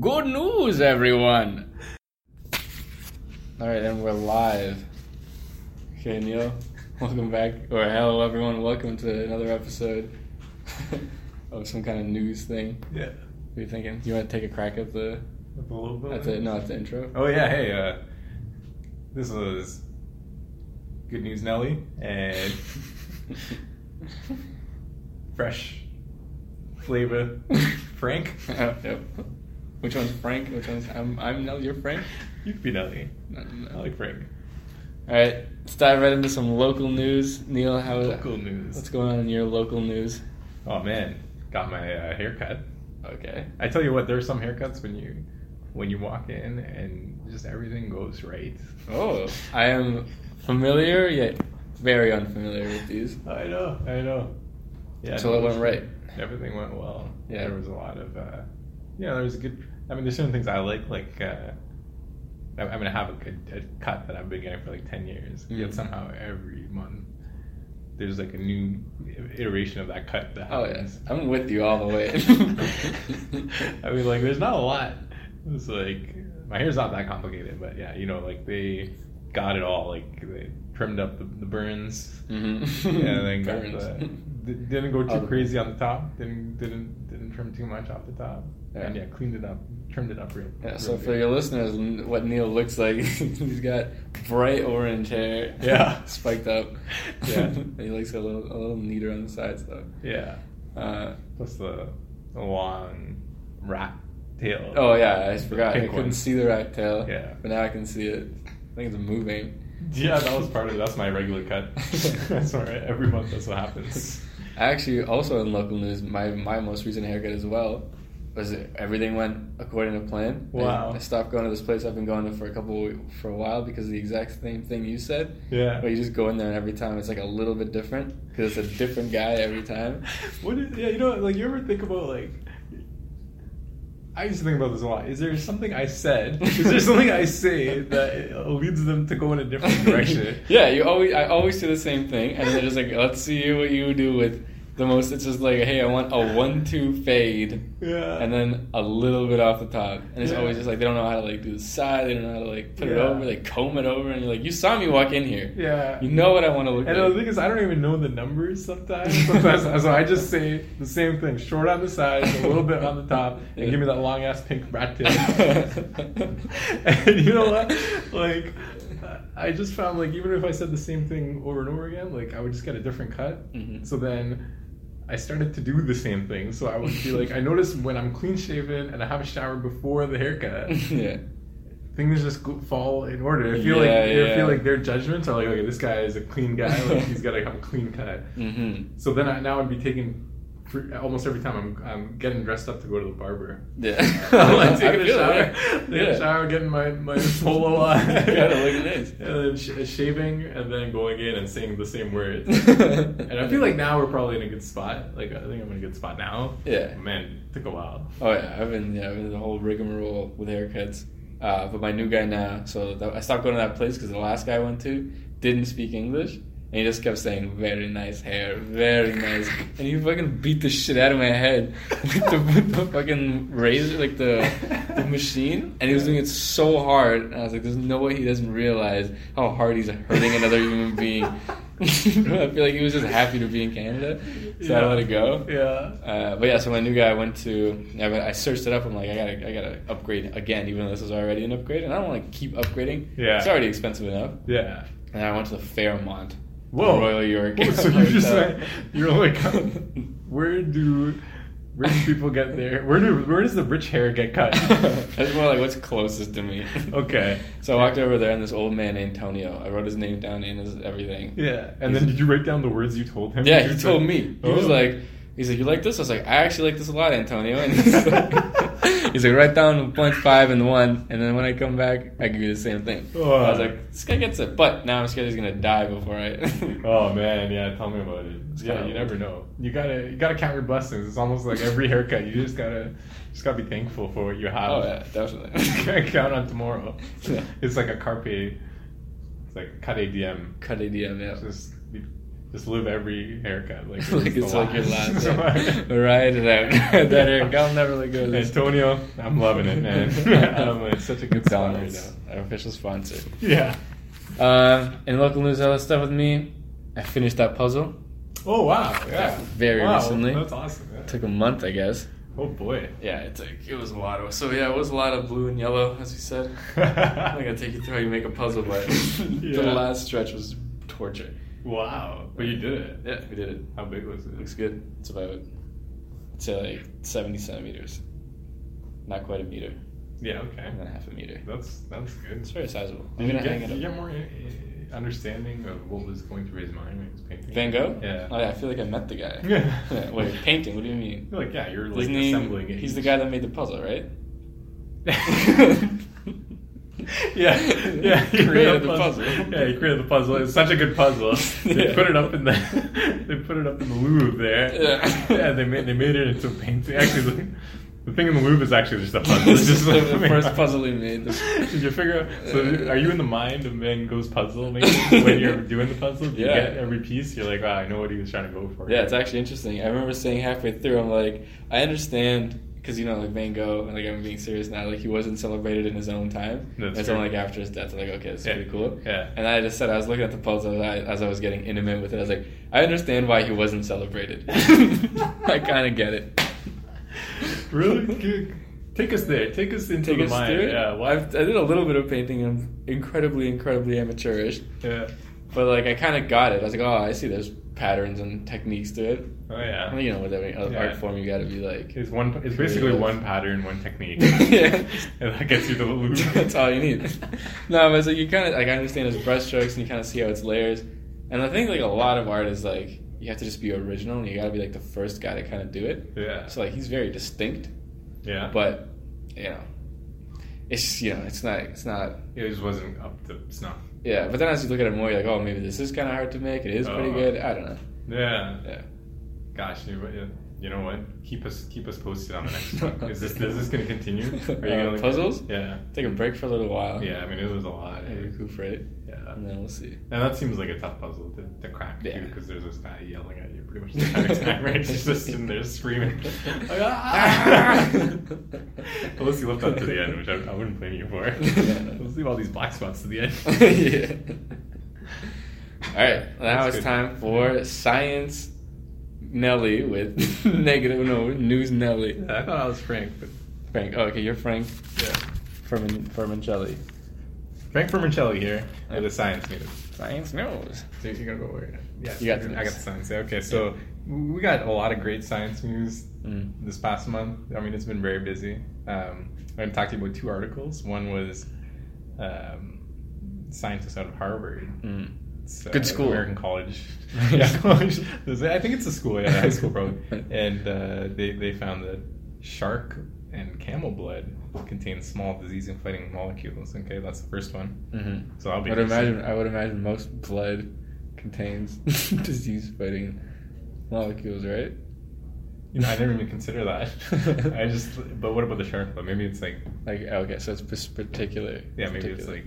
Good news, everyone! Alright, and we're live. Okay, Neil, welcome back. Or hello, everyone, welcome to another episode of some kind of news thing. Yeah. What are you thinking? You want to take a crack at the. With a little bit. At the no, at the intro? Oh yeah, hey, uh, this was Good News Nelly and Fresh Flavor Frank. Oh, yep. Which one's Frank? Which one's. I'm, I'm Neil, you're Frank? You could be Nelly. No, no. I like Frank. Alright, let's dive right into some local news. Neil, how Local news. What's going on in your local news? Oh man, got my uh, haircut. Okay. I tell you what, there are some haircuts when you when you walk in and just everything goes right. Oh, I am familiar yet very unfamiliar with these. I know, I know. Yeah. So it went right. Everything went well. Yeah. There was a lot of, uh, yeah, there was a good. I mean, there's certain things I like, like. Uh, I- I'm gonna have a, good a cut that I've been getting for like ten years. Mm. Yet somehow every month there's like a new iteration of that cut that Oh yeah, I'm with you all the way. I mean, like, there's not a lot. It's like my hair's not that complicated, but yeah, you know, like they got it all. Like they trimmed up the, the burns, mm-hmm. and then got the didn't go too crazy on the top. Didn't didn't didn't trim too much off the top. Yeah. And yeah, cleaned it up, trimmed it up real. Yeah, real so for your listeners, what Neil looks like, he's got bright orange hair. Yeah. spiked up. Yeah. And he looks a little, a little neater on the sides though. yeah, Uh, plus the, the long rat tail. oh yeah, I forgot. I couldn't one. see the rat tail. Yeah. But now I can see it. I think it's moving. yeah, that was part of it. That's my regular cut. that's all right. Every month, that's what happens. Actually, also in local news, my my most recent haircut as well was it, everything went according to plan. Wow. I, stopped going to this place I've been going to for a couple for a while because of the exact same thing you said. Yeah. But you just go in there and every time it's like a little bit different because it's a different guy every time. What is, yeah, you know, like you ever think about like. I used to think about this a lot. Is there something I said? Is there something I say that leads them to go in a different direction? yeah, you always I always do the same thing, and they're just like, let's see what you do with the most. It's just like, hey, I want a one-two fade. Yeah. and then a little bit off the top. And it's Yeah. always just like they don't know how to like do the side, they don't know how to like put it Yeah. over, like comb it over, and you're like, you saw me walk in here. Yeah. You know what I want to look like. And like. the thing is, I don't even know the numbers sometimes. Sometimes, so I just say the same thing: short on the sides, a little bit on the top, and give me that long ass pink rat tail. and you know what? Like, I just found like even if I said the same thing over and over again, like I would just get a different cut. Mhm. So then. I started to do the same thing, so I would be like, I notice when I'm clean shaven and I have a shower before the haircut, yeah. things just go, fall in order. I feel like Yeah, I yeah. feel like their judgments are like, okay, this guy is a clean guy. Like he's got to have a clean cut. Mm-hmm. So then I, now I'd be taking almost every time I'm I'm getting dressed up to go to the barber. Yeah. I'm like taking a shower, it. taking Yeah. a shower, getting my my polo on, Gotta look nice. and then sh- shaving, and then going in and saying the same words. and I feel like now we're probably in a good spot. Like I think I'm in a good spot now. Yeah. Man, it took a while. Oh yeah, I've been yeah, I've been in the whole rigmarole with haircuts. Uh, but my new guy now, so that, I stopped going to that place because the last guy I went to didn't speak English, and he just kept saying "very nice hair, very nice," and he fucking beat the shit out of my head with the, with the fucking razor, like the the machine, and he was doing it so hard, and I was like, "There's no way he doesn't realize how hard he's hurting another human being." I feel like he was just happy to be in Canada, so I let it go. Yeah. Uh, but yeah, so my new guy went to. I, I searched it up. I'm like, I gotta, I gotta upgrade again, even though this is already an upgrade, and I don't want to keep upgrading. Yeah. it's already expensive enough. Yeah. And I went to the Fairmont, Whoa. Royal York. Whoa, so you just Hotel. Uh, went, you're like, where do rich people get there? Where do where does the rich hair get cut? That's more like what's closest to me. Okay. So I walked over there, and this old man Antonio. I wrote his name down and his everything. Yeah, and then did you write down the words you told him? Yeah, he told me. He was Oh. like, he's like, you like this? I was like, I actually like this a lot, Antonio. And he's like, he's like, write down point five and one, and then when I come back, I give you the same thing. Oh. I was like, this guy gets it, but now I'm scared he's gonna die before I. Oh man, yeah, tell me about it. It's yeah, you never know. You gotta you gotta count your blessings. It's almost like every haircut. You just gotta just gotta be thankful for what you have. oh yeah, definitely. Can't count on tomorrow. Yeah. It's like a carpe. It's like cut ADM. Cut ADM, yeah. Just Just live every haircut like, like it's like your last. yeah. Ride it out. that haircut, I'll never let go of this. Antonio, I'm loving it, man. um, it's such a good spot right McDonald's, now. our official sponsor. Yeah. Um, in local news, other stuff with me. I finished that puzzle. Oh wow! Yeah. Very wow, recently. That's awesome. Yeah. took a month, I guess. Oh boy. Yeah, it took. It was a lot of. So yeah, it was a lot of blue and yellow, as we said. I'm not gonna take you through how you make a puzzle, but Yeah. the last stretch was torture. Wow. But you did it. Yeah, we did it. How big was it? Looks good. It's about, I'd say like 70 centimeters. Not quite a meter. Yeah. Okay. And then half a meter. That's that's good. It's very sizable. Did I'm you get, did you get more uh, understanding of what was going through his mind when he was painting? Van Gogh? Yeah. Oh, yeah, I feel like I met the guy. Yeah. Wait, painting? What do you mean? You're like, yeah, you're like Isn't he- assembling it. He's the guy that made the puzzle, right? yeah, yeah. He Created the puzzle. Yeah, he created the puzzle. It's such a good puzzle. They Yeah. put it up in the they put it up in the Louvre there. Yeah. yeah. They made they made it into a painting. Actually, the, the thing in the Louvre is actually just a puzzle. It's just like- the first puzzle he made. Did you figure out? So, are you in the mind of Van Gogh's puzzle making when you're doing the puzzle? Do you Yeah. get every piece? You're like, wow, I know what he was trying to go for. Yeah, it's actually interesting. I remember saying halfway through, I'm like, I understand because you know, like Van Gogh, and like I'm being serious now. Like he wasn't celebrated in his own time. That's it's only like after his death. I'm like, okay, is Yeah. pretty cool. Yeah. And I just said I was looking at the puzzle as I, as I was getting intimate with it. I was like, I understand why he wasn't celebrated. I kind of get it. really. Good. Take us there. Take us into Take the us mind. through. Yeah. Well, I've, I did a little bit of painting. I'm incredibly, incredibly amateurish. Yeah. But like I kind of got it. I was like, oh, I see. There's patterns and techniques to it. Oh yeah. Well, you know, with every other Yeah. art form, you got to be like, It's one. It's basically Creative. one pattern, one technique. Yeah. and that gets you the Louvre. That's all you need. no, but so you kind of like I understand his brushstrokes and you kind of see how it's layers. And I think like a lot of art is like you have to just be original and you got to be like the first guy to kind of do it. Yeah. So like he's very distinct, Yeah. but you know, it's you know it's not it's not it just wasn't up to snuff. Yeah. But then as you look at it more, you're like, oh, maybe this is kind of hard to make. It is pretty Oh. good. I don't know. Yeah. Yeah. Gosh, you, you know what? Keep us keep us posted on the next one. Is this is this going to continue? Are you Uh, gonna look- puzzles? Yeah. Take a break for a little while. Yeah. I mean, it was a lot. And recuperate. Yeah. And then we'll see. And that seems like a tough puzzle to, to crack Yeah. too, because there's this guy yelling at you pretty much the entire time, right? He's just sitting there screaming. Like, "Ah!" Unless you left that to the end, which I, I wouldn't blame you for. Let's leave all these black spots to the end. yeah. All right, now That's it's good. time for science Nelly with negative no news Nelly. I thought I was Frank, but Frank, oh, okay, you're Frank yeah. Fermin, Fermincelli. Frank Vermicelli here with the science news. Science news. So you're gonna go where? Yeah, You got I got the science. Okay, so we got a lot of great science news Mm. this past month. I mean, it's been very busy. Um, I'm going to talk to you about two articles. One was um, scientists out of Harvard. Mm. Uh, Good school. American college. yeah, college. I think it's a school. Yeah, high school probably. And uh, they they found that shark and camel blood contain small disease-fighting molecules. Okay, that's the first one. Mm-hmm. So I'll be I would imagine. I would imagine most blood contains disease-fighting molecules, right? You know, I never even consider that. I just, but what about the shark blood? Maybe it's like, Like, okay, so it's particular. yeah, maybe it's like,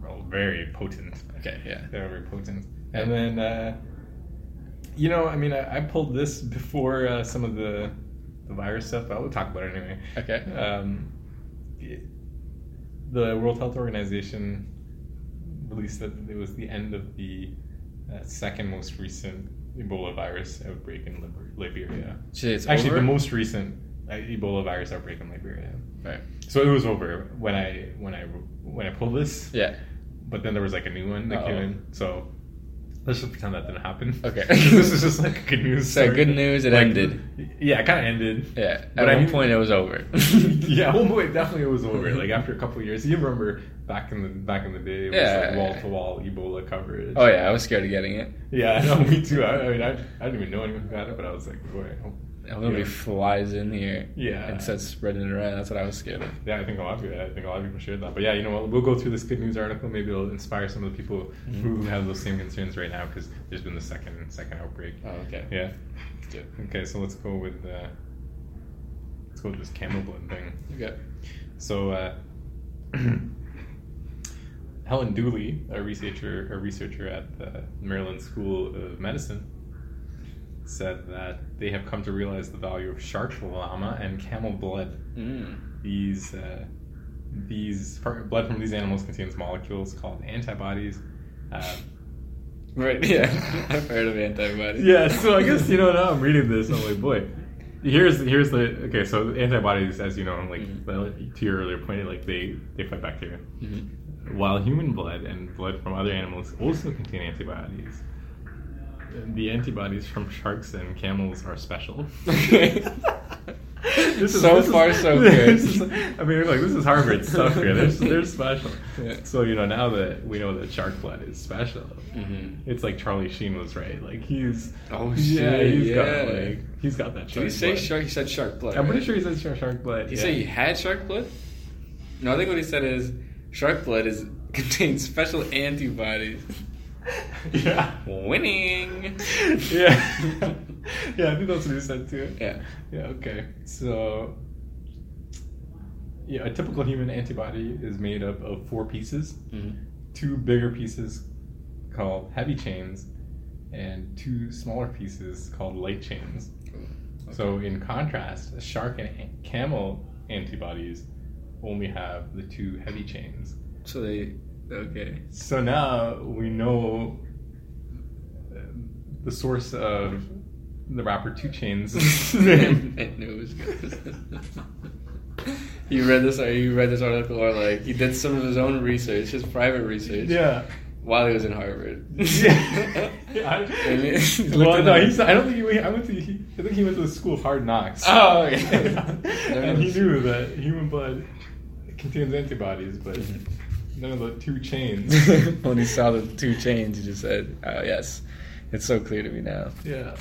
well, very potent. Okay, yeah. They're very potent. And then, uh, you know, I mean, I, I pulled this before uh, some of the the virus stuff. But we'll talk about it anyway. Okay. Um, it- the World Health Organization released that it was the end of the uh, second most recent Ebola virus outbreak in Liberia. Shit, it's Actually, over? the most recent uh, Ebola virus outbreak in Liberia. Right. So it was over when I when I when I pulled this. Yeah. But then there was like a new one that came Uh-oh. in. So let's just pretend that didn't happen. Okay. this is just like a good news. So story. good news, it Like, ended. Yeah, it kind of ended. Yeah. At But I mean- point, it was over. yeah, one point definitely it was over. Like after a couple of years, you remember back in the back in the day, it was Yeah. like wall to wall Ebola coverage. Oh yeah, I was scared of getting it. yeah, no, me too. I, I mean, I, I didn't even know anyone who got it, but I was like, boy, I hope- Nobody Yeah. flies in here Yeah. and starts spreading it around. That's what I was scared of. Yeah, I think a lot of people. I think a lot of people shared that. But yeah, you know what? We'll go through this good news article. Maybe it'll inspire some of the people Mhm. who have those same concerns right now because there's been the second second outbreak. Oh, okay. Yeah. It. Okay, so let's go with uh, let's go with this camel blood thing. Okay. So, uh, Helen Dooley, a researcher, a researcher at the Maryland School of Medicine, said that they have come to realize the value of shark llama and camel blood. Mm. These uh, these blood from these animals contains molecules called antibodies. Um, Right. Yeah. I've heard of antibodies. yeah, so I guess you know now I'm reading this. I'm like, boy, here's here's the okay. So antibodies, as you know, like Mhm. to your earlier point, like they they fight bacteria. Mhm. While human blood and blood from other animals also contain antibodies, the antibodies from sharks and camels are special. Okay. So far, so good. is- I mean, like this is Harvard stuff here. They're, they're special. Yeah. So you know now that we know that shark blood is special, Mhm. it's like Charlie Sheen was right. Like he's Oh yeah, shit! he's yeah. got like he's got that. Did Shark he say blood. shark? He said shark blood. I'm pretty sure he said shark, shark blood. He yeah. said he had shark blood. No, I think what he said is shark blood is contains special antibodies. Yeah. Winning. yeah. yeah, I think that's what he said too. Yeah. Yeah, okay. So, yeah, a typical human antibody is made up of four pieces Mhm. two bigger pieces called heavy chains, and two smaller pieces called light chains. So, in contrast, a shark and camel antibodies only have the two heavy chains. So they okay. So now we know uh, the source of the rapper 2 Chainz. I knew it was good. you read this, or you read this article, or like he did some of his own research, his private research, yeah. while he was in Harvard. Yeah. Yeah, And he- I, he well, no, he's, I don't think he went. I went to. He, I think he went to the school of hard knocks. Oh, okay. and he knew that human blood contains antibodies, but Mhm. Of the two chains. when he saw the two chains, he just said, "Oh yes, it's so clear to me now." yeah.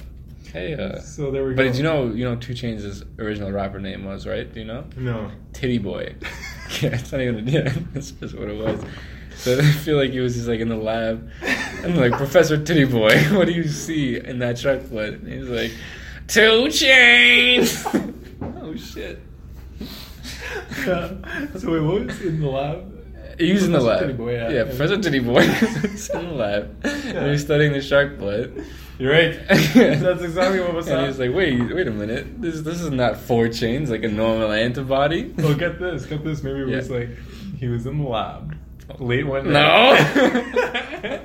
Hey, uh, So there we but go. did you know, you know, 2 Chainz' original rapper name was right? Do you know? No. Tity Boi. yeah, it's not even. A yeah, that's just what it was. So I feel like he was just like in the lab, and like Professor Titty Boy, what do you see in that blood? And he's like, Two Chains. oh shit. yeah. So wait, what was in the lab? He was in the lab. Titty Boy, yeah. yeah, Professor Titty Boy was in the lab. Yeah. And he's studying the shark blood. You're right. That's exactly what was up. he's like, wait, wait a minute. This this is not four chains like a normal antibody. Well, get this, get this. Maybe it was like he was in the lab late one night. No.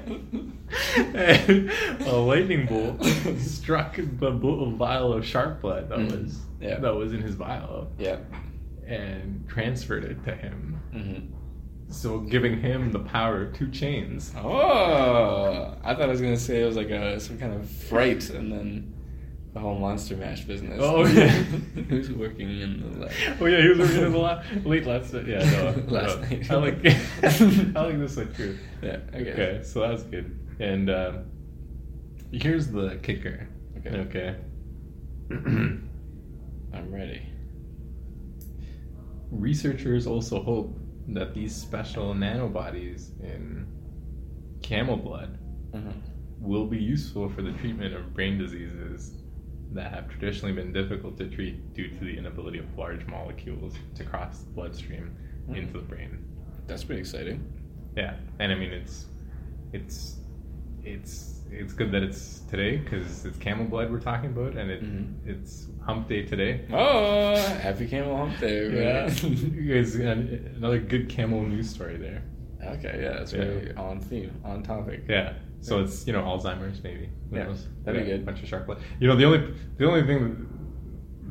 and a lightning bolt struck the vial of shark blood that Mhm. was Yeah. that was in his vial yeah. and transferred it to him. hmm So giving him the power of two chains. Oh, I thought I was gonna say it was like a some kind of fright, and then the whole monster mash business. Oh, yeah. who's working in the lab? Oh yeah, he was working in the lab late last night. Yeah, no, Last no. night. I like I like this one too. Yeah. Okay. Okay, so that's good. And um, here's the kicker. Okay. Okay. I'm ready. Researchers also hope that these special nanobodies in camel blood Mhm. will be useful for the treatment of brain diseases that have traditionally been difficult to treat due to the inability of large molecules to cross the bloodstream Mhm. into the brain. That's pretty exciting. Yeah, and I mean it's it's it's it's good that it's today because it's camel blood we're talking about, and it Mhm. it's Hump Day today. Oh, happy camel hump day, Yeah, right? guys, another good camel news story there. okay, yeah, that's Yeah. very on theme, on topic. Yeah, so Yeah. it's you know Alzheimer's maybe. Who Yeah, knows? that'd be Yeah, good. Bunch of shark blood. You know the only the only thing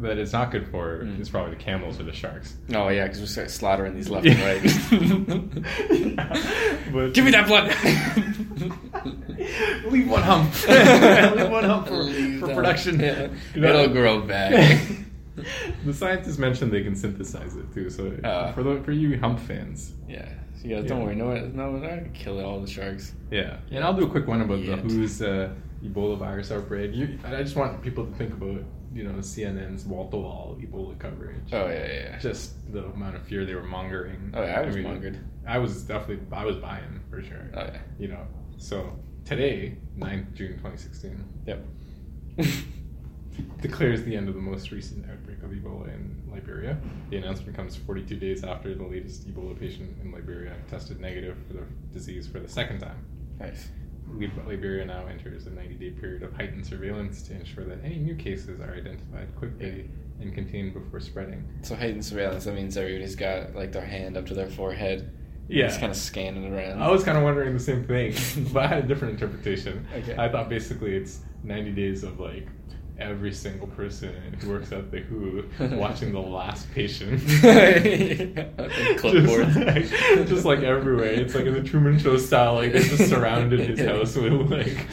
that it's not good for Mm. is probably the camels or the sharks. Oh yeah, because we're slaughtering these left and right. But- Give me that blood. Leave one hump. Leave one hump for, Leave for production. Yeah. You know- It'll grow back. the scientists mentioned they can synthesize it too. So Uh. for the, for you hump fans, yeah. So yeah, don't Yeah. worry. No, no, not kill all the sharks. yeah. And I'll do a quick one about Yet. the WHO's uh, Ebola virus outbreak. You, I just want people to think about you know CNN's wall-to-wall Ebola coverage. Oh yeah, yeah. yeah. Just the amount of fear they were mongering. Oh, yeah, I was mongered. I was definitely I was buying for sure. Oh yeah. You know. So today, 9th June 2016. Yep. declares the end of the most recent outbreak of Ebola in Liberia. The announcement comes 42 days after the latest Ebola patient in Liberia tested negative for the disease for the second time. Nice. Lib- Liberia now enters a 90 day period of heightened surveillance to ensure that any new cases are identified quickly and contained before spreading. So heightened surveillance. That means everybody's got like their hand up to their forehead. Yeah. Just kind of scanning around. I was kind of wondering the same thing, but I had a different interpretation. Okay. I thought basically it's 90 days of like every single person who works at the WHO watching the last patient. Clipboard. Just like, just like everywhere. It's like in the Truman Show style, like they just surrounded his house with like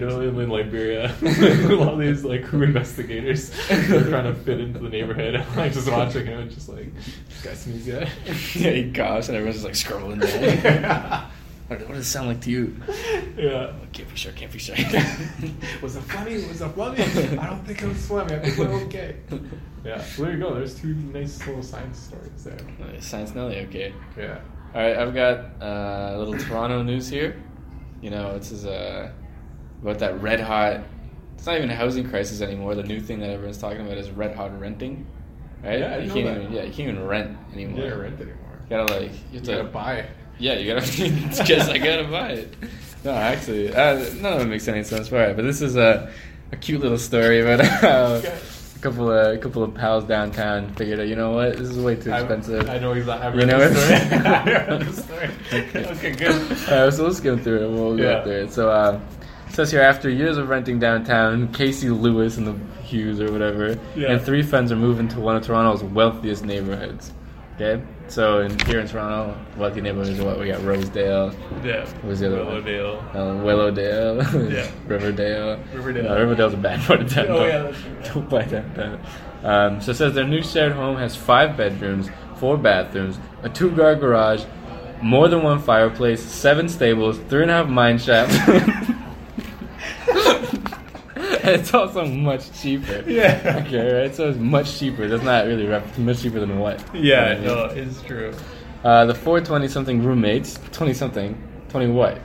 now in Liberia. with all these like WHO investigators trying to fit into the neighborhood. I'm like just watching him just like this guy sneeze yet? yeah, he coughs and everyone's just like scrolling down. What, what does it sound like to you? yeah. Can't be sure, can't be sure. was it funny? Was it funny? I don't think it was funny. I think we're okay. Yeah. So there you go. There's two nice little science stories there. Uh, Science Nelly, okay. Yeah. All right, I've got uh, a little Toronto news here. You know, this is uh, about that red hot. It's not even a housing crisis anymore. The new thing that everyone's talking about is red hot renting, right? Yeah, I you can't that. even yeah, you can't even rent You anymore. can't rent anymore. You gotta like you You have gotta to buy. Yeah, you gotta. it's just I gotta buy it. No, actually, uh, none of it makes any sense. All right, but this is a, a cute little story about how Okay. a couple of a couple of pals downtown figured out. You know what? This is way too expensive. I, I know exactly. I've You know the it? story. I read the story. Okay. okay, good. All right, so let's go through it. We'll go Yeah. through it. So, uh, it says here after years of renting downtown, Casey Lewis and the Hughes or whatever, Yeah. and three friends are moving to one of Toronto's wealthiest neighborhoods. Okay, so in, here in Toronto, wealthy neighborhoods are what we got: Rosedale, Yeah. What was the other one? Willowdale. uh, Willowdale, Yeah. Riverdale. Riverdale. No, Riverdale's a bad part of town. Oh, Don't- yeah, that's true. Don't buy downtown. Um, so it says their new shared home has five bedrooms, four bathrooms, a two-car garage, more than one fireplace, seven stables, three and a half mine shafts. it's also much cheaper. Yeah. Okay, right? So it's much cheaper. That's not really rep- much cheaper than what? Yeah, You know what I no, it's true. Uh, the 420 something roommates, 20 something, 20 what?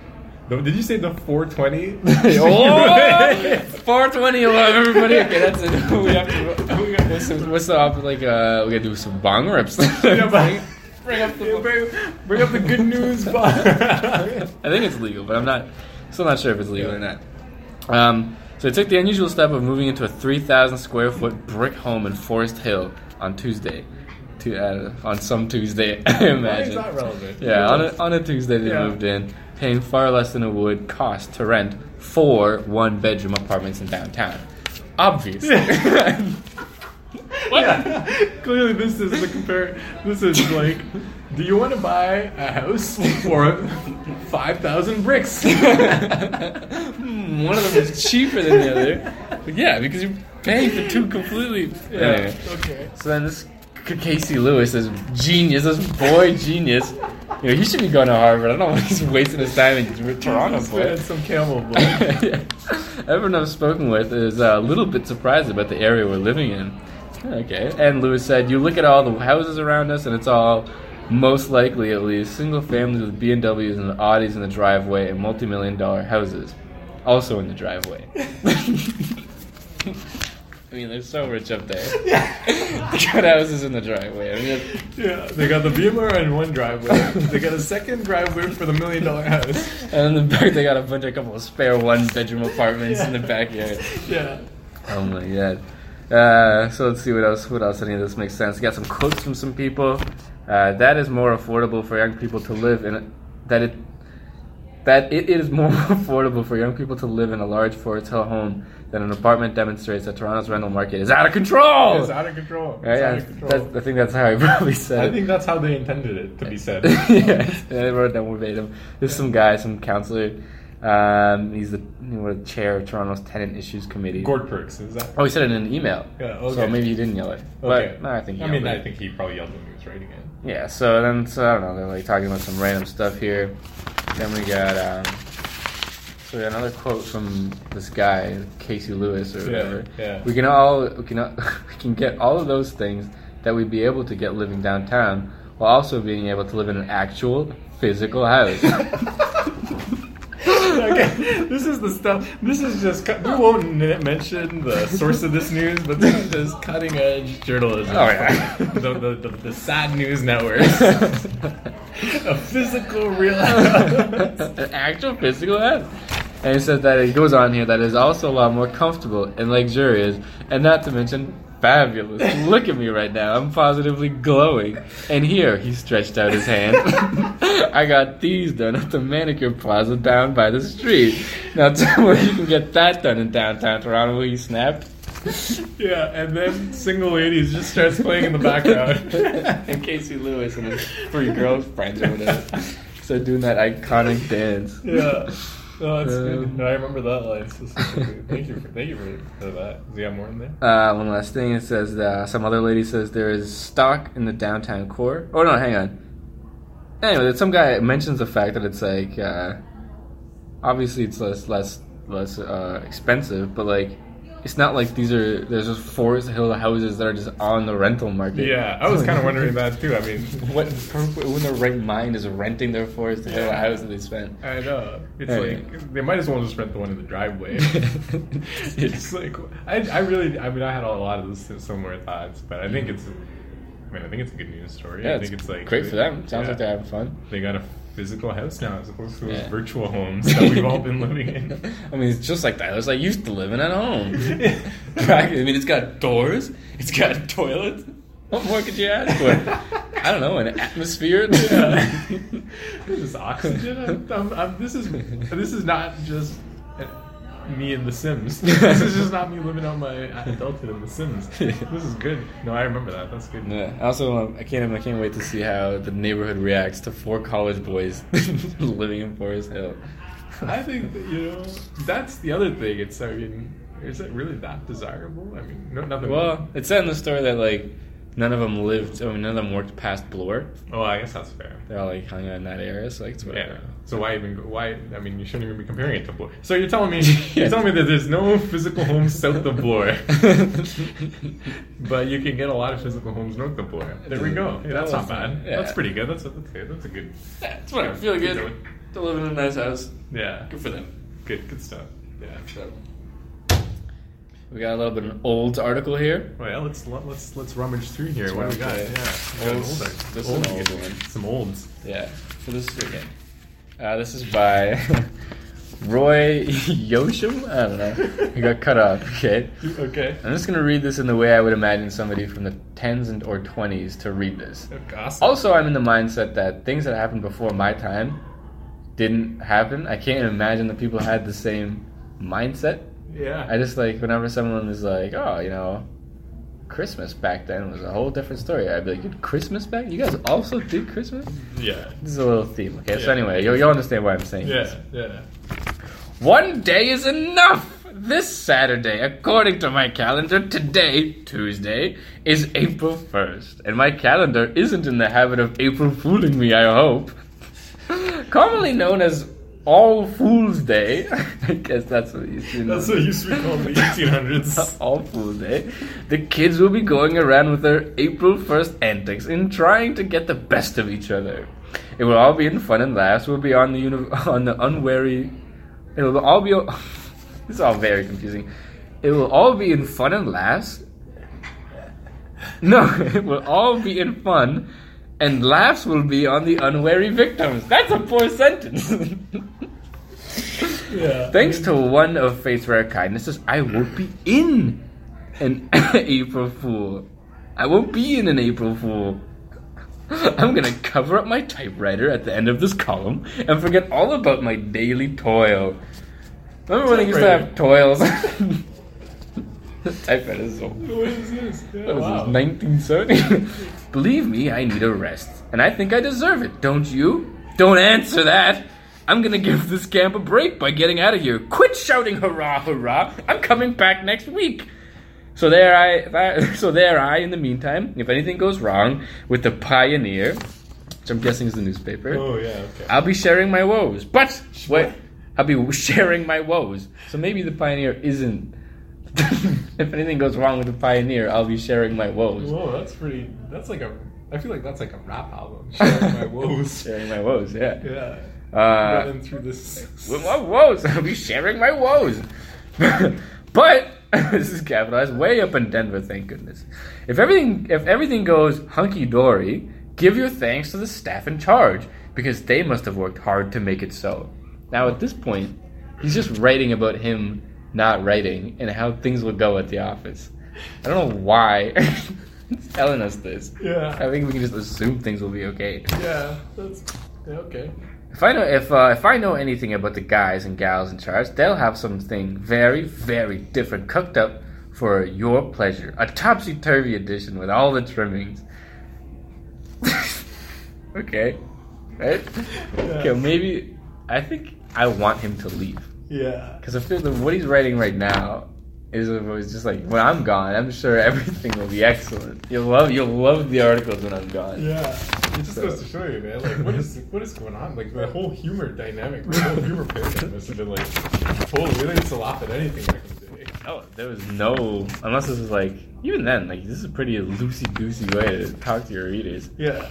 No, Did you say the 420? oh, 420 love everybody. Okay, that's it. We have to. We got what's the, what's the op- like? Uh, we gotta do some bong rips. Yeah, but- bring up the. Bring, bring up the good news. Bob. I think it's legal, but I'm not still not sure if it's legal or not. Um, so I took the unusual step of moving into a 3,000 square foot brick home in Forest Hill on Tuesday. To, uh, on some Tuesday, I imagine. relevant? Yeah, on a, on a Tuesday they Yeah. moved in, paying far less than it would cost to rent four one bedroom apartments in downtown. Obviously. What? Yeah. Clearly, this is the compare. This is like, do you want to buy a house for five thousand bricks? Hmm, one of them is cheaper than the other. But yeah, because you're paying for two completely. Anyway. Okay. So then this C- Casey Lewis, this genius, this boy genius, you know, he should be going to Harvard. I don't know why he's wasting his time in Toronto for it. some camel blood. Yeah. Everyone I've spoken with is uh, a little bit surprised about the area we're living in. Okay. And Lewis said, You look at all the houses around us, and it's all, most likely at least, single families with BMWs and Audis in the driveway and multi million dollar houses. Also in the driveway. I mean, they're so rich up there. Yeah. they got houses in the driveway. I mean, Yeah, they got the Beamer and one driveway. They got a second driveway for the million dollar house. and in the back, they got a bunch of couple of spare one bedroom apartments in the backyard. Yeah. Oh my god. Uh, so let's see what else. What else? Any of this makes sense? Got some quotes from some people. Uh, that is more affordable for young people to live in. That it that it is more affordable for young people to live in a large Hill home than an apartment demonstrates that Toronto's rental market is out of control. It's out of control. It's Right? out Yeah, of control. I think that's how he probably said I think that's how they intended it to be said. yeah, they wrote down verbatim. There's some guy, some counselor. Um, he's the you know, chair of Toronto's Tenant Issues Committee. Gord Perks, is that? Oh, he said it in an email. Yeah, So maybe he didn't yell it. Okay. No, I think he I mean, I think he probably yelled when he was writing it. Yeah, so then, so I don't know, they're like talking about some random stuff here. Then we got, um, so we got another quote from this guy, Casey Lewis or Yeah, whatever. yeah. We can all, we can, all- we can get all of those things that we'd be able to get living downtown while also being able to live in an actual physical house. okay, this is the stuff. This is just. cu- We won't n- mention the source of this news, but this is just cutting edge journalism. Oh, yeah. the, the, the, the sad news networks. A physical real. An actual physical head. And it says that it goes on here that it is also a lot more comfortable and luxurious, and not to mention fabulous. Look at me right now. I'm positively glowing. And here, he stretched out his hand. I got these done at the manicure plaza down by the street. Now tell me you can get that done in downtown Toronto. Will you snap? yeah, and then single ladies just starts playing in the background. and Casey Lewis and his three girlfriends or whatever. So doing that iconic dance. yeah. No, that's good. Um, No, I remember that line. specifically. Thank you for thank you for, for that. Do you have more in there? Uh, one last thing. It says uh, some other lady says there is stock in the downtown core. Oh no, hang on. Anyway, some guy mentions the fact that it's like uh, obviously it's less less less uh, expensive, but like it's not like these are there's just Forest Hill houses that are just on the rental market. Yeah, I was kind of wondering that too. I mean, What who in their right mind is renting their Forest Hill Yeah. house that they spent? I know. It's like they might as well just rent the one in the driveway. it's like I, I really I mean I had a lot of this similar thoughts, but I think it's I mean I think it's a good news story. Yeah, I think it's like great for them. Sounds yeah. like they're having fun. They got a physical house now as opposed to those Yeah. virtual homes that we've all been living in. I mean, it's just like that. It was like used to living at home. Right? I mean, it's got doors. It's got toilets. What more could you ask for? I don't know, an atmosphere. Yeah. this is oxygen. I'm, I'm, I'm, this is this is not just me in The Sims. this is just not me living out my adulthood in The Sims. This is good. No, I remember that. That's good. Yeah. I Also, I can't. I can't wait to see how the neighborhood reacts to four college boys living in Forest Hill. I think that, you know that's the other thing. It's I mean, is it really that desirable? I mean, no, nothing. Well, it said in the story that like none of them lived. I mean, none of them worked past Bloor. oh, I guess that's fair. They all like hung out in that area, so like it's whatever. Yeah. So why even why? I mean, you shouldn't even be comparing it to Bloor. So you're telling me you're telling me that there's no physical homes south of Bloor, but you can get a lot of physical homes north of Bloor. There we go. Yeah, that's not bad. Yeah. That's pretty good. That's a, that's good. That's a good. Yeah, it's whatever. Feel good. They're living in a nice house. Yeah. Good for them. Good. Good stuff. Yeah. So, we got a little bit of an old article here. Well, let's let's let's rummage through here. What do we got? Yeah. We got an Olds. old- This is old an old one. Some olds. Yeah. So this is okay. Uh, this is by Roy Yoshim. I don't know. He got cut off. Okay. Okay. I'm just gonna read this in the way I would imagine somebody from the tens and or twenties to read this. Awesome. Also, I'm in the mindset that things that happened before my time didn't happen. I can't imagine that people had the same mindset. Yeah. I just like whenever someone is like, oh, you know, Christmas back then was a whole different story. I'd be like, did Christmas back? You guys also did Christmas? yeah. This is a little theme, okay? So anyway, you'll, you'll understand why I'm saying this. Yeah. this. Yeah. One day is enough. This Saturday, according to my calendar, today, Tuesday, is April 1st. And my calendar isn't in the habit of April fooling me, I hope. Commonly known as All Fool's Day. I guess that's what you see. That's what used to be called in the 1800s. All Fool's Day. The kids will be going around with their April 1st antics and trying to get the best of each other. It will all be in fun and laughs. We'll be on the uni- on the unwary. It will all be. this is all very confusing. It will all be in fun and laughs. No, it will all be in fun, and laughs will be on the unwary victims. That's a poor sentence. Yeah. Thanks to one of fate's rare kindnesses, I won't be in an April Fool. I won't be in an April Fool. I'm gonna cover up my typewriter at the end of this column and forget all about my daily toil. Remember when I used to have toils? typewriter is so What is this? Yeah, what wow. this, 1970? Believe me, I need a rest. And I think I deserve it, don't you? Don't answer that! I'm gonna give this camp a break by getting out of here. Quit shouting hurrah, hurrah! I'm coming back next week! So there I, that, so there I, in the meantime, if anything goes wrong with the Pioneer, which I'm guessing is the newspaper, Oh yeah. Okay. I'll be sharing my woes. But, wait, What? I'll be sharing my woes. So maybe the Pioneer isn't. if anything goes wrong with the Pioneer, I'll be sharing my woes. Whoa, that's pretty. That's like a. I feel like that's like a rap album. Sharing my woes. Sharing my woes, yeah. Yeah. Uh, through this. my woes. I'll be sharing my woes. but this is capitalized way up in Denver, thank goodness. If everything if everything goes hunky dory, give your thanks to the staff in charge because they must have worked hard to make it so. Now at this point, he's just writing about him not writing and how things will go at the office. I don't know why he's telling us this. Yeah. I think we can just assume things will be okay. Yeah. That's yeah, okay. If I know if uh, if I know anything about the guys and gals in charge, they'll have something very very different cooked up for your pleasure. A topsy turvy edition with all the trimmings. okay, right? Okay, maybe I think I want him to leave Yeah. because I feel that what he's writing right now is was just like when I'm gone. I'm sure everything will be excellent. You'll love you'll love the articles when I'm gone. Yeah. It just goes to show you, man. Like, what is what is going on? Like, the whole humor dynamic, the whole humor paradigm must have been like, totally. We didn't to laugh at anything back in the day. Oh, there was no unless this was like even then like this is a pretty loosey goosey way to talk to your readers. Yeah.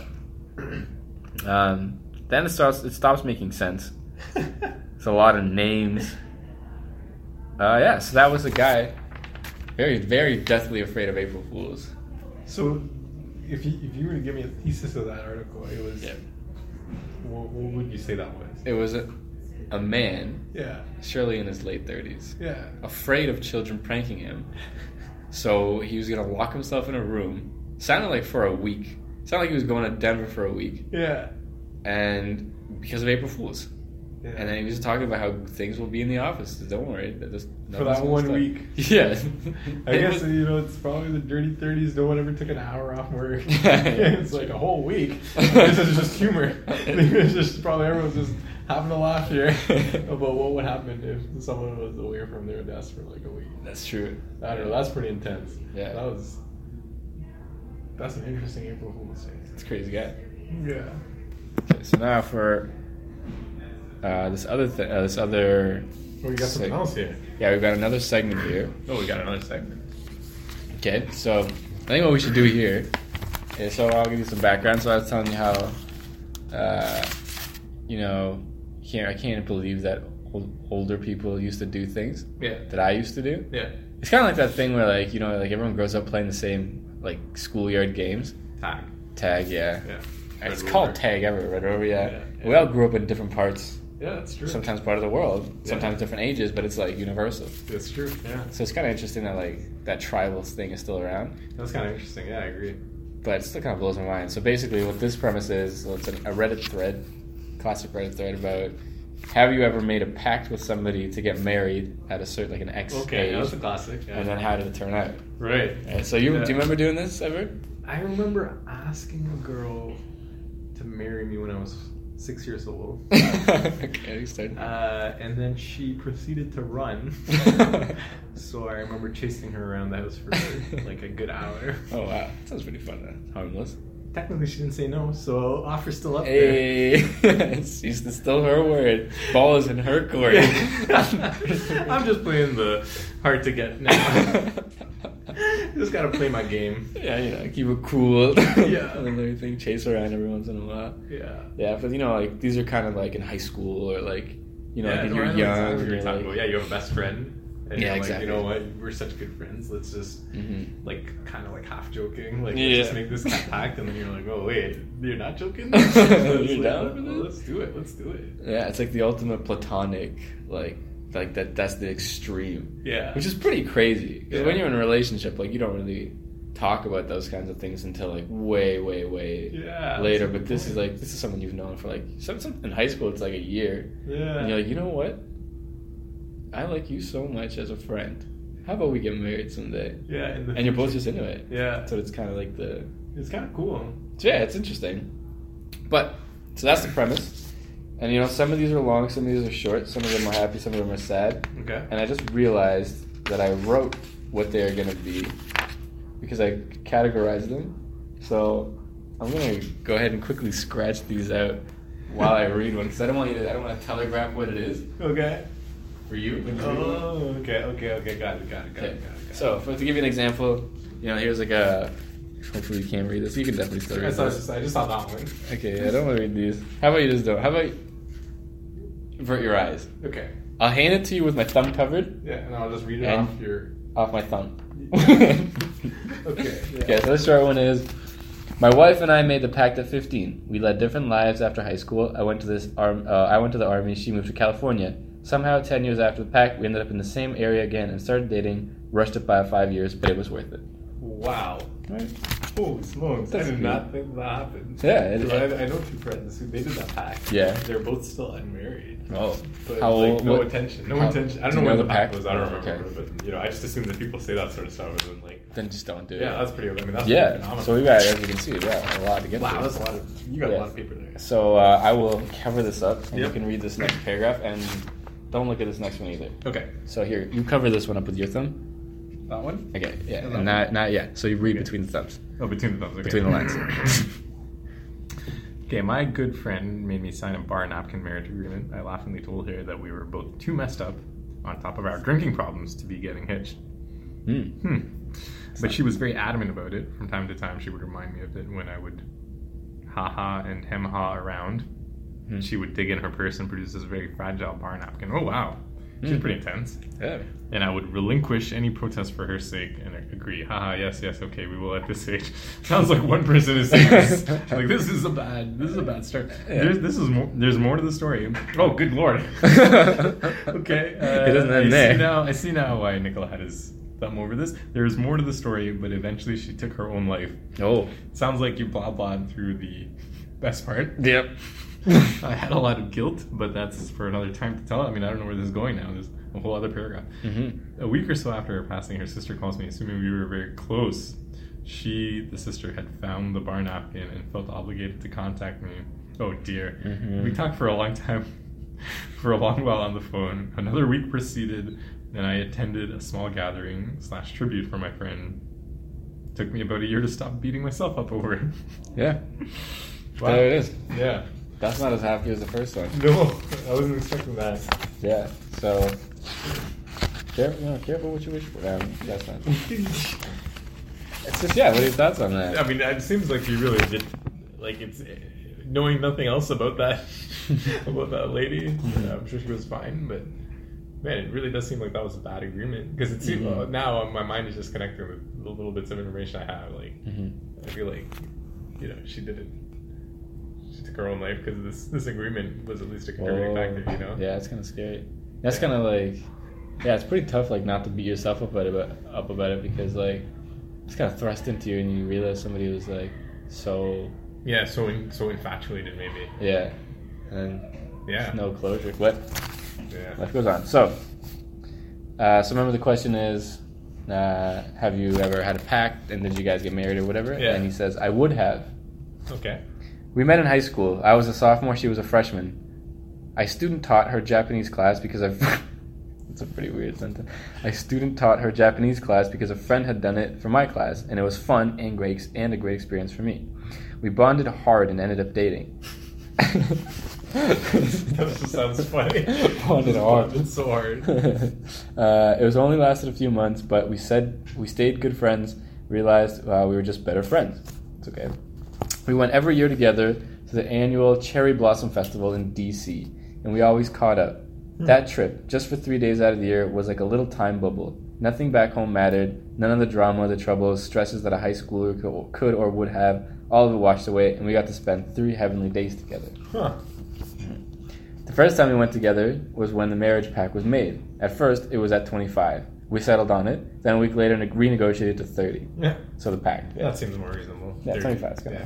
Um, then it starts it stops making sense. It's a lot of names. Uh, yeah, so that was a guy. Very very deathly afraid of April Fools. so, if you if you were to give me a thesis of that article, it was. Yeah. What, what would you say that was? It was a, a man, Yeah. surely in his late thirties, Yeah. afraid of children pranking him. So he was gonna lock himself in a room. Sounded like for a week. Sounded like he was going to Denver for a week. Yeah. and because of April Fools. Yeah. And then he was talking about how things will be in the office. Don't worry, that this, For that one week. Yeah, I guess was- you know it's probably the dirty thirties. No one ever took an hour off work. It's like a whole week. this is just humor. it's just probably everyone's just having a laugh here about what would happen if someone was away from their desk for like a week. that's true. I don't know. That's pretty intense. Yeah. that was. That's an interesting April Fool's day. It's crazy guy. Yeah. Okay, so now for uh, this other thing, uh, this other. Oh, you got something else here. Yeah, we've got another segment here. Oh, we got another segment. Okay, so I think what we should do here is so I'll give you some background. So I was telling you how, uh, you know, can't I can't believe that old, older people used to do things Yeah. that I used to do. Yeah. It's kind of like that thing where like you know like everyone grows up playing the same like schoolyard games. Tag. Tag, yeah. Yeah. It's Red called tag everywhere, Red Rover, yeah. Yeah, We all grew up in different parts, Yeah, that's true. sometimes part of the world, Yeah. sometimes different ages, but it's like universal. That's true. Yeah. So it's kind of interesting that like that tribal thing is still around, That's kind of interesting. Yeah, I agree. but it still kind of blows my mind. So basically, what this premise is, so it's a, a Reddit thread, classic Reddit thread about have you ever made a pact with somebody to get married at a certain like an X Okay, age, that's a classic. Yeah. and then how did it turn out? right. Right, so you Yeah. do you remember doing this ever? I remember asking a girl to marry me when I was six years old. okay. Uh, and then she proceeded to run. so I remember chasing her around the house for like a good hour. oh wow, sounds pretty fun. Harmless. Technically, she didn't say no, so offer's still up there. She's still her word. Ball is in her court. I'm just playing the hard to get now. just gotta play my game. Yeah, you know, keep it cool. Yeah. and everything. Chase around every once in a while. Yeah. Yeah, but you know, like these are kind of like in high school or like you know, like no, you're young. exactly what and you're like. Yeah, you have a best friend. And Yeah, you're exactly. Like, you know what? We're such good friends. Let's just Mhm. like kind of like half joking, like Yeah. let's just make this pact, and then you're like, oh wait, you're not joking. You're Let's- down this? Let's do it. Let's do it. Yeah, it's like the ultimate platonic, like like that. That's the extreme, Yeah. which is pretty crazy. Because when you're in a relationship, like you don't really talk about those kinds of things until like way, way, way Yeah, later. But this point. is like this is someone you've known for like some, some in high school. It's like a year, yeah. and you're like, you know what? I like you so much as a friend. How about we get married someday? yeah, And you're both just into it. Yeah, So it's kind of like the it's kind of cool. so yeah, it's interesting. But so that's the premise. And you know, some of these are long, some of these are short, some of them are happy, some of them are sad. Okay. And I just realized that I wrote what they are going to be because I categorized them. So I'm going to go ahead and quickly scratch these out while I read one because I don't want you to, I don't want to telegraph what it is Okay. For you. when you. Oh, okay, okay, okay. Got it, got it, got Okay. it, got it. Got. So for, to give you an example, you know, here's like a. Hopefully you can't read this. You can definitely still I read saw, this. I just saw that one. Okay, I don't want to read these. How about you just don't? How about avert your eyes. Okay. I'll hand it to you with my thumb covered Yeah, and I'll just read it off your. off my thumb. Okay. Yeah. Okay, so this short one is My wife and I made the pact at 15. We led different lives after high school. I went to this arm. Uh, I went to the army. She moved to California. Somehow, 10 years after the pact, we ended up in the same area again and started dating. Rushed it by five years, but it was worth it. Wow. Right. Holy smokes! That's I did good. not think that happened. Yeah, it- 'Cause I, I know two friends who they did that pact. Yeah. They're both still unmarried. Oh, But how like, old? no what- attention. No how- attention. I do don't you know know when the the pact pact? was. I don't remember. okay. But you know, I just assume that people say that sort of stuff and then like. Then just don't do it. Yeah, that's pretty. I mean, that's yeah. phenomenal. So we got, as you can see, yeah, a lot to get wow, through. that's a lot of. You got Yeah. a lot of paper there. So uh, I will cover this up, and you can read this next paragraph, and don't look at this next one either. Okay. So here, you cover this one up with your thumb. That one. Okay, yeah, And that and not not yet. So you read between the thumbs, Oh, between the thumbs. Okay. between the lines. Okay, my good friend made me sign a bar napkin marriage agreement. I laughingly told her that we were both too messed up, on top of our drinking problems, to be getting hitched. Hmm. Hmm. But she was very adamant about it. From time to time, she would remind me of it when I would ha-ha and hem-ha around. Hmm. She would dig in her purse and produce this very fragile bar napkin. Oh, wow. She's Hmm. pretty intense. Yeah. And I would relinquish any protest for her sake and agree. Haha, yes, yes, okay, we will at this age. Sounds like one person is saying this. Like, this is a bad, this is a bad start. Yeah. There's, this is more, there's more to the story. Oh, good lord. okay. Uh, It doesn't end I there. See now, I see now why Nicola had his thumb over this. There's more to the story, but eventually she took her own life. Oh. Sounds like you blah blahed through the best part. Yep. I had a lot of guilt, but that's for another time to tell. I mean, I don't know where this is going now. There's a whole other paragraph. Mm-hmm. A week or so after her passing, her sister calls me, assuming we were very close. She, the sister, had found the bar napkin and felt obligated to contact me. Oh dear. Mhm. We talked for a long time, for a long while on the phone. Another week proceeded, and I attended a small gathering slash tribute for my friend. Took me about a year to stop beating myself up over it. Yeah. Wow. There it is. Yeah. That's not as happy as the first one. No, I wasn't expecting that. Yeah. So. Careful, no, careful what you wish for. Um, that's not. It's just yeah. What are your thoughts on that? I mean, it seems like you really did, like it's knowing nothing else about that about that lady. Mm-hmm. I'm sure she was fine, but man, it really does seem like that was a bad agreement because it seems Mhm. uh, now my mind is just connecting with the little bits of information I have. Like Mhm. I feel like you know she did it. Her own life because this this agreement was at least a contributing factor. You know. Oh, Yeah, it's kind of scary. That's kind of like, yeah, it's pretty tough, like not to beat yourself up about it, up about it because like it's kind of thrust into you, and you realize somebody was like so, Yeah. So in, so infatuated, maybe. yeah, and Yeah. no closure. But Yeah. life goes on. So, uh, so remember the question is, uh, have you ever had a pact, and did you guys get married or whatever? Yeah. And he says, I would have. Okay. We met in high school. I was a sophomore, she was a freshman. I student taught her Japanese class because I've. It's a pretty weird sentence. I student taught her Japanese class because a friend had done it for my class, and it was fun and great and a great experience for me. We bonded hard and ended up dating. that just sounds funny. Bonded hard. Bonded so hard. uh, it was only lasted a few months, but we said we stayed good friends. Realized uh, we were just better friends. It's okay. We went every year together to the annual Cherry Blossom Festival in D.C., and we always caught up. Hmm. That trip, just for three days out of the year, was like a little time bubble. Nothing back home mattered. None of the drama, the troubles, stresses that a high schooler could, could or would have, all of it washed away, and we got to spend three heavenly days together. Huh. The first time we went together was when the marriage pact was made. At first, it was at 25. We settled on it. Then a week later, neg- renegotiated to 30. Yeah. So the pact. Yeah, that seems more reasonable. Yeah, Thirty. 25 is good. Yeah.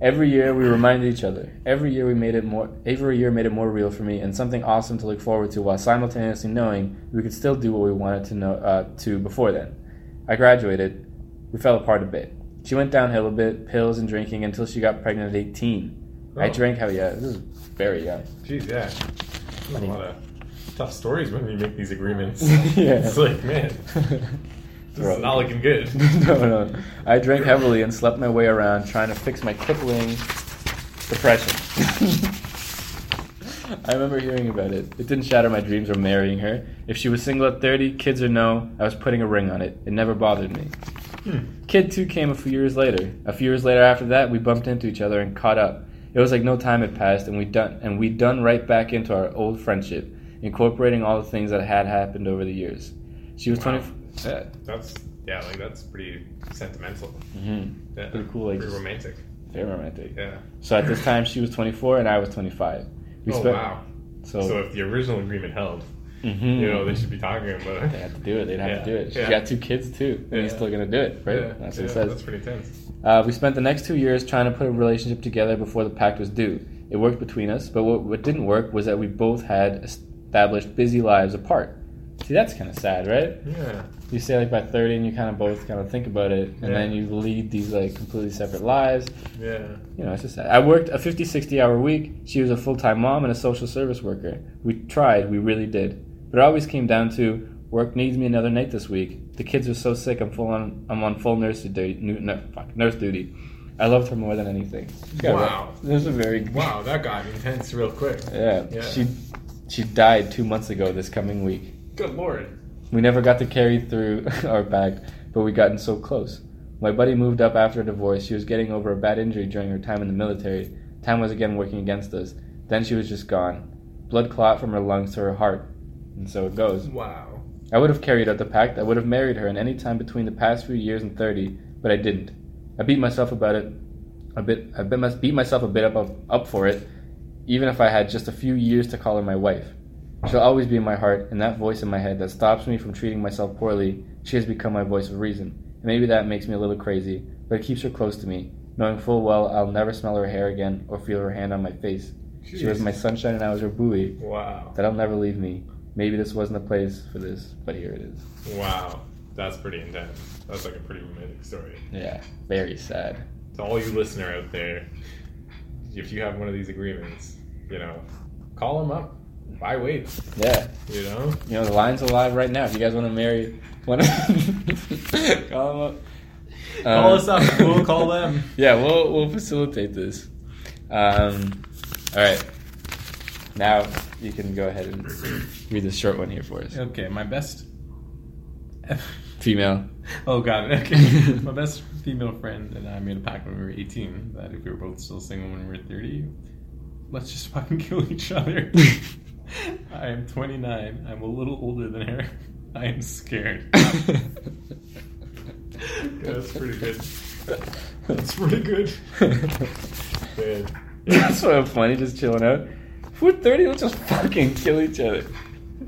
Every year, we reminded each other. Every year, we made it more. Every year made it more real for me, and something awesome to look forward to, while simultaneously knowing we could still do what we wanted to know uh, to before then. I graduated. We fell apart a bit. She went downhill a bit, pills and drinking, until she got pregnant at 18. I Oh. drank how yeah, this is very young. Jeez, yeah. There's a lot of tough stories when you make these agreements. Yeah. It's like, man, this is not looking good. no, no. I drank heavily and slept my way around trying to fix my crippling depression. I remember hearing about it. It didn't shatter my dreams of marrying her. If she was single at 30, kids or no, I was putting a ring on it. It never bothered me. Hmm. Kid 2 came a few years later. A few years later after that, we bumped into each other and caught up. It was like no time had passed, and we done and we done right back into our old friendship, incorporating all the things that had happened over the years. She was Wow. twenty. Yeah. That's yeah, like that's pretty sentimental. hmm Yeah, Pretty cool, like pretty romantic. Very romantic. Yeah. So at this time, she was 24 and I was 25. We oh spent- wow. So, So if the original agreement held, mhm. you know, they should be talking about They it. had to do it. They'd have Yeah. to do it. She Yeah. got two kids too, and he's still gonna do it, right? That's what it says. That's pretty tense. Uh, we spent the next two years trying to put a relationship together before the pact was due. It worked between us, but what, what didn't work was that we both had established busy lives apart. See, that's kind of sad, right? Yeah. You say like by 30 and you kind of both kind of think about it, and Yeah. then you lead these like completely separate lives. Yeah. You know, it's just sad. I worked a 50, 60 hour week. She was a full time mom and a social service worker. We tried, we really did. But it always came down to work needs me another night this week. The kids are so sick, I'm full on, I'm on full nurse duty. nu- No, fuck, nurse duty. I loved her more than anything. Yeah, Wow. This is a very Wow, that got intense real quick. Yeah, Yeah. she she died two months ago this coming week. Good lord. We never got to carry through our pact, but we gotten so close. My buddy moved up after a divorce. She was getting over a bad injury during her time in the military. Time was again working against us. Then she was just gone. Blood clot from her lungs to her heart. And so it goes. Wow. I would have carried out the pact. I would have married her in any time between the past few years and 30, but I didn't. I beat myself about it a bit. I beat myself a bit up, up for it, even if I had just a few years to call her my wife. She'll always be in my heart, and that voice in my head that stops me from treating myself poorly, she has become my voice of reason. And maybe that makes me a little crazy, but it keeps her close to me, knowing full well I'll never smell her hair again or feel her hand on my face. She was my sunshine and I was her buoy. Wow. That'll never leave me. Maybe this wasn't the place for this, but here it is. Wow. That's pretty intense. That's like a pretty romantic story. Yeah, very sad. To all you listener out there, if you have one of these agreements, you know, call them up. Why wait? Yeah, You know? you know the line's alive right now. If you guys want to marry, want to call them up. Call Um, us up. We'll call them. Yeah, we'll we'll facilitate this. Um, all right, now you can go ahead and read this short one here for us. Okay, my best. Female. Oh, it. Okay. my best female friend and I made a pact when we were 18 that if we were both still single when we were 30, let's just fucking kill each other. I am 29. I'm a little older than her. I am scared. That's pretty good. That's pretty good. Man. That's so funny, just chilling out. If we're 30, let's just fucking kill each other.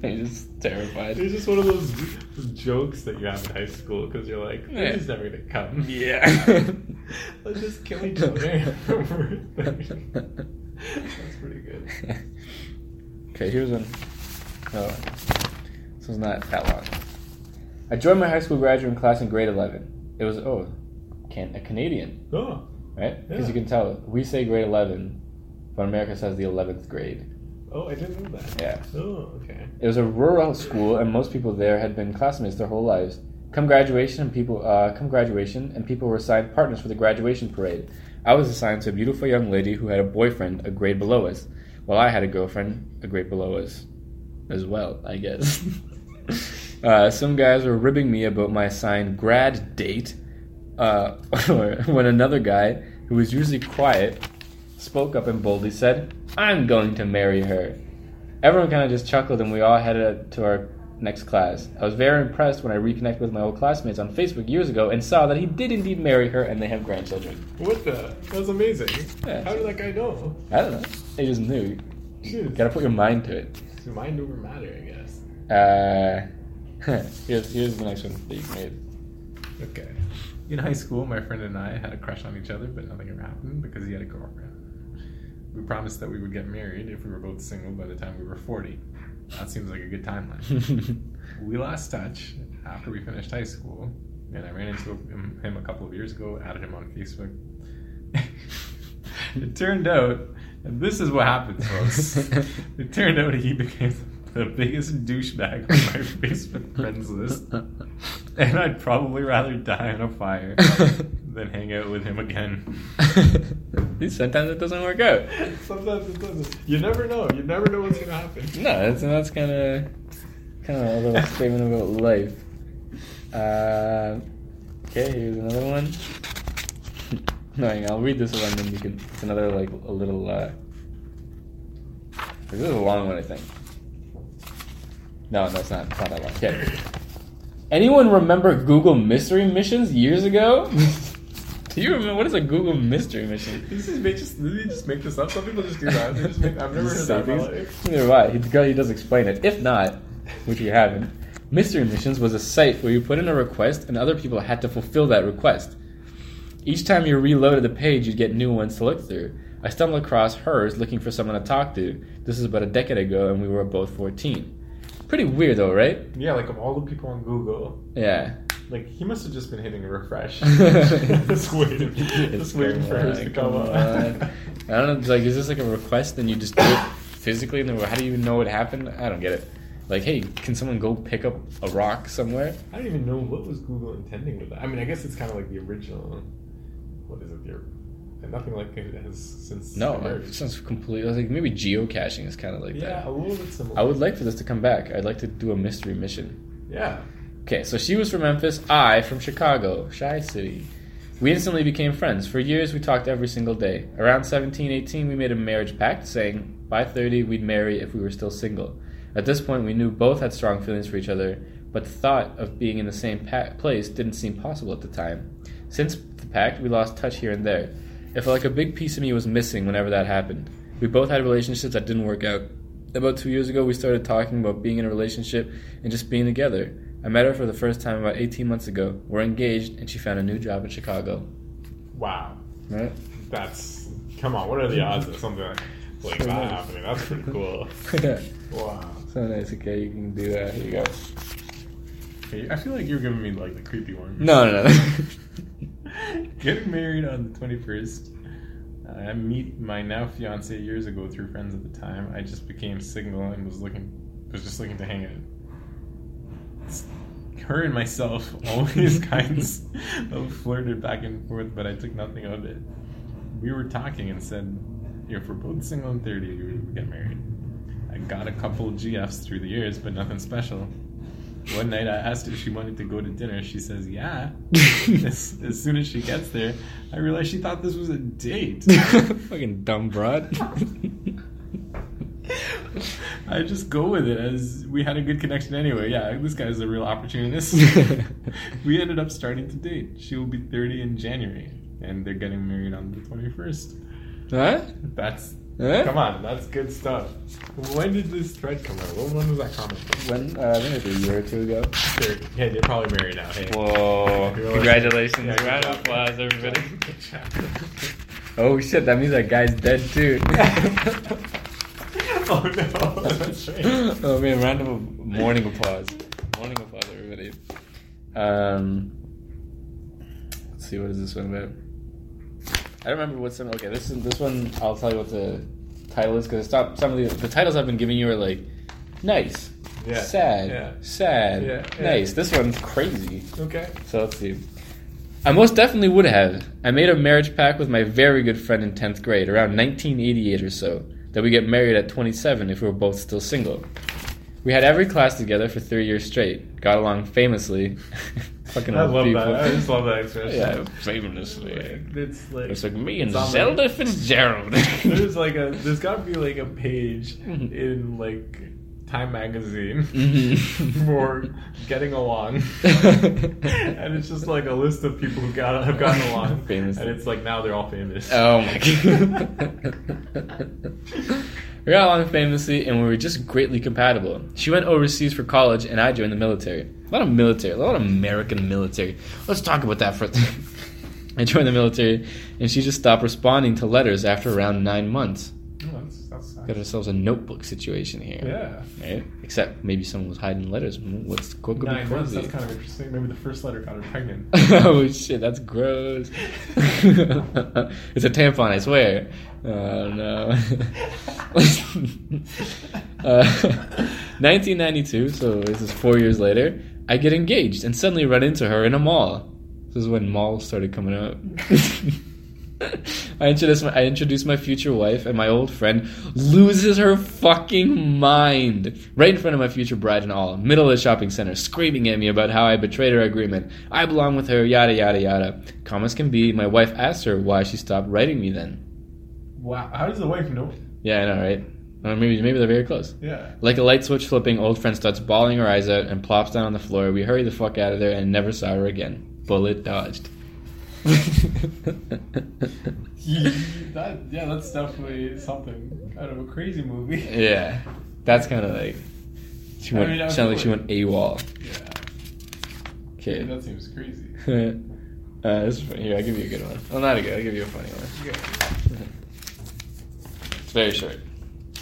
You're just terrified. It's just one of those jokes that you have in high school because you're like, Yeah. this is never gonna come. Yeah. Let's just kill each other. That's pretty good. Okay, here's one. Oh, this was not that long. I joined my high school graduating class in grade 11. It was, oh, can, a Canadian, Oh, right? Because Yeah. you can tell, we say grade 11, but America says the 11th grade. oh, I didn't know that. Yeah. Oh, okay. It was a rural school, and most people there had been classmates their whole lives. Come graduation, and people uh, come graduation, and people were assigned partners for the graduation parade. I was assigned to a beautiful young lady who had a boyfriend a grade below us, while I had a girlfriend a grade below us, as well. I guess. uh, some guys were ribbing me about my assigned grad date, uh, when another guy, who was usually quiet, spoke up and boldly said, "I'm going to marry her." Everyone kind of just chuckled, and we all headed to our next class. I was very impressed when I reconnected with my old classmates on Facebook years ago and saw that he did indeed marry her and they have grandchildren. What the? That's amazing. Yeah. How did that guy know? I don't know. They just knew. You Gotta put your mind to it. Mind over matter, I guess. Uh, here's, here's the next one that you made. Okay. In high school, my friend and I had a crush on each other, but nothing ever happened because he had a girlfriend. We promised that we would get married if we were both single by the time we were 40. That seems like a good timeline. we lost touch after we finished high school, and I ran into him, a couple of years ago, added him on Facebook. it turned out, and this is what happened, folks. it turned out he became the biggest douchebag on my Facebook friends list, and I'd probably rather die in a fire than hang out with him again. Sometimes it doesn't work out. Sometimes it doesn't. You never know. You never know what's gonna happen. No, that's that's kind of kind of a little statement about life. Uh, okay, here's another one. No, hang on, I'll read this one, and then you can. It's another like a little. uh This is a long one, I think. No, no, it's not. It's not that long. Okay. Anyone remember Google Mystery Missions years ago? Do you remember what is a Google Mystery Mission? This is just did just make this up? Some people just do that. They just make, I've never heard that. say in my things. Neither why. He, he does explain it. If not, which we haven't, Mystery Missions was a site where you put in a request and other people had to fulfill that request. Each time you reloaded the page, you'd get new ones to look through. I stumbled across hers looking for someone to talk to. This is about a decade ago, and we were both 14. Pretty weird, though, right? Yeah, like of all the people on Google, Yeah. like he must have just been hitting a refresh. Just waiting, just waiting for hers to come up. I don't know. Like, is this like a request and you just do it physically? And then how do you even know what happened? I don't get it. Like, hey, can someone go pick up a rock somewhere? I don't even know what was Google intending with that. I mean, I guess it's kind of like the original. What is it? The and nothing like it has since. No, it sounds completely like maybe geocaching is kind of like that. yeah, a little bit similar. I would like for this to come back. I'd like to do a mystery mission. Yeah. Okay, so she was from Memphis, I from Chicago, Chi City. We instantly became friends. For years, we talked every single day. Around 17, 18, we made a marriage pact saying by 30, we'd marry if we were still single. At this point, we knew both had strong feelings for each other, but the thought of being in the same pa- place didn't seem possible at the time. Since the pact, we lost touch here and there. It felt like a big piece of me was missing whenever that happened. We both had relationships that didn't work out. About two years ago, we started talking about being in a relationship and just being together. I met her for the first time about 18 months ago. We're engaged, and she found a new job in Chicago. Wow. Right? That's come on. What are the odds of something like, like Pretty that nice. happening? That's pretty cool. Wow. so nice. Okay, you can do that. Here you go. Okay, I feel like you're giving me like the creepy one. No, no, no. Getting married on the 21st. I met my now fiance years ago through friends at the time. I just became single and was looking, was just looking to hang out. Her and myself always kinds of flirted back and forth, but I took nothing of it. We were talking and said, if we're both single and 30, we get married. I got a couple GFs through the years, but nothing special. One night I asked if she wanted to go to dinner. She says, yeah. as, as soon as she gets there, I realized she thought this was a date. Fucking dumb broad. I just go with it as we had a good connection anyway. Yeah, this guy's a real opportunist. we ended up starting to date. She will be 30 in January, and they're getting married on the 21st. huh? That's Huh? come on, that's good stuff. When did this thread come out? When, when was that comment? When? Uh, I think like a year or two ago. They're, hey, they're probably married now. Hey. Whoa! Congratulations! Yeah, Round of applause, everybody. Good job. Oh shit! That means that guy's dead too. oh no, that's right. oh man! Round of morning applause. Morning applause, everybody. Um, let's see. What is this one about? I don't remember what's some. Okay, this is this one. I'll tell you what the title is because some of the the titles I've been giving you are like nice, Yeah. sad, Yeah. sad, yeah. nice. This one's crazy. Okay. So let's see. I most definitely would have. I made a marriage pact with my very good friend in 10th grade, around 1988 or so, that we get married at 27 if we were both still single. We had every class together for three years straight, got along famously. Fucking I love people. that. I just love that expression. Yeah, famously. It's like It's like me and Zelda the- Fitzgerald. There's like a there's got to be like a page Mhm. in like Time magazine Mhm. for getting along, and it's just like a list of people who got have gotten along, Famous. and it's like now they're all famous. Oh my god. we got along famously and we were just greatly compatible. She went overseas for college and I joined the military. A lot of military, a lot of American military. Let's talk about that for. I joined the military and she just stopped responding to letters after around nine months. Oh, that's, that's Got ourselves a notebook situation here. Yeah. Right? Except maybe someone was hiding letters. What's what could Nine be months. That's kind of interesting. Maybe the first letter got her pregnant. oh shit, that's gross. it's a tampon, I swear. Oh no. uh, 1992, so this is four years later. I get engaged and suddenly run into her in a mall. This is when malls started coming out. I introduce my I introduce my future wife, and my old friend loses her fucking mind right in front of my future bride and all, middle of the shopping center, screaming at me about how I betrayed her agreement. I belong with her, yada yada yada. Comments can be. My wife asked her why she stopped writing me then. Wow. How does the wife know? Yeah, I know, right? Or maybe maybe they're very close. Yeah. Like a light switch flipping, old friend starts bawling her eyes out and plops down on the floor. We hurry the fuck out of there and never saw her again. Bullet dodged. that yeah, that's definitely something kind of a crazy movie. yeah, that's kind of like she I went. mean, I sounded like she went AWOL. Yeah. Okay, That seems crazy. uh, this is funny. Here, I'll give you a good one. Well, not a good. I'll give you a funny one. It's very short.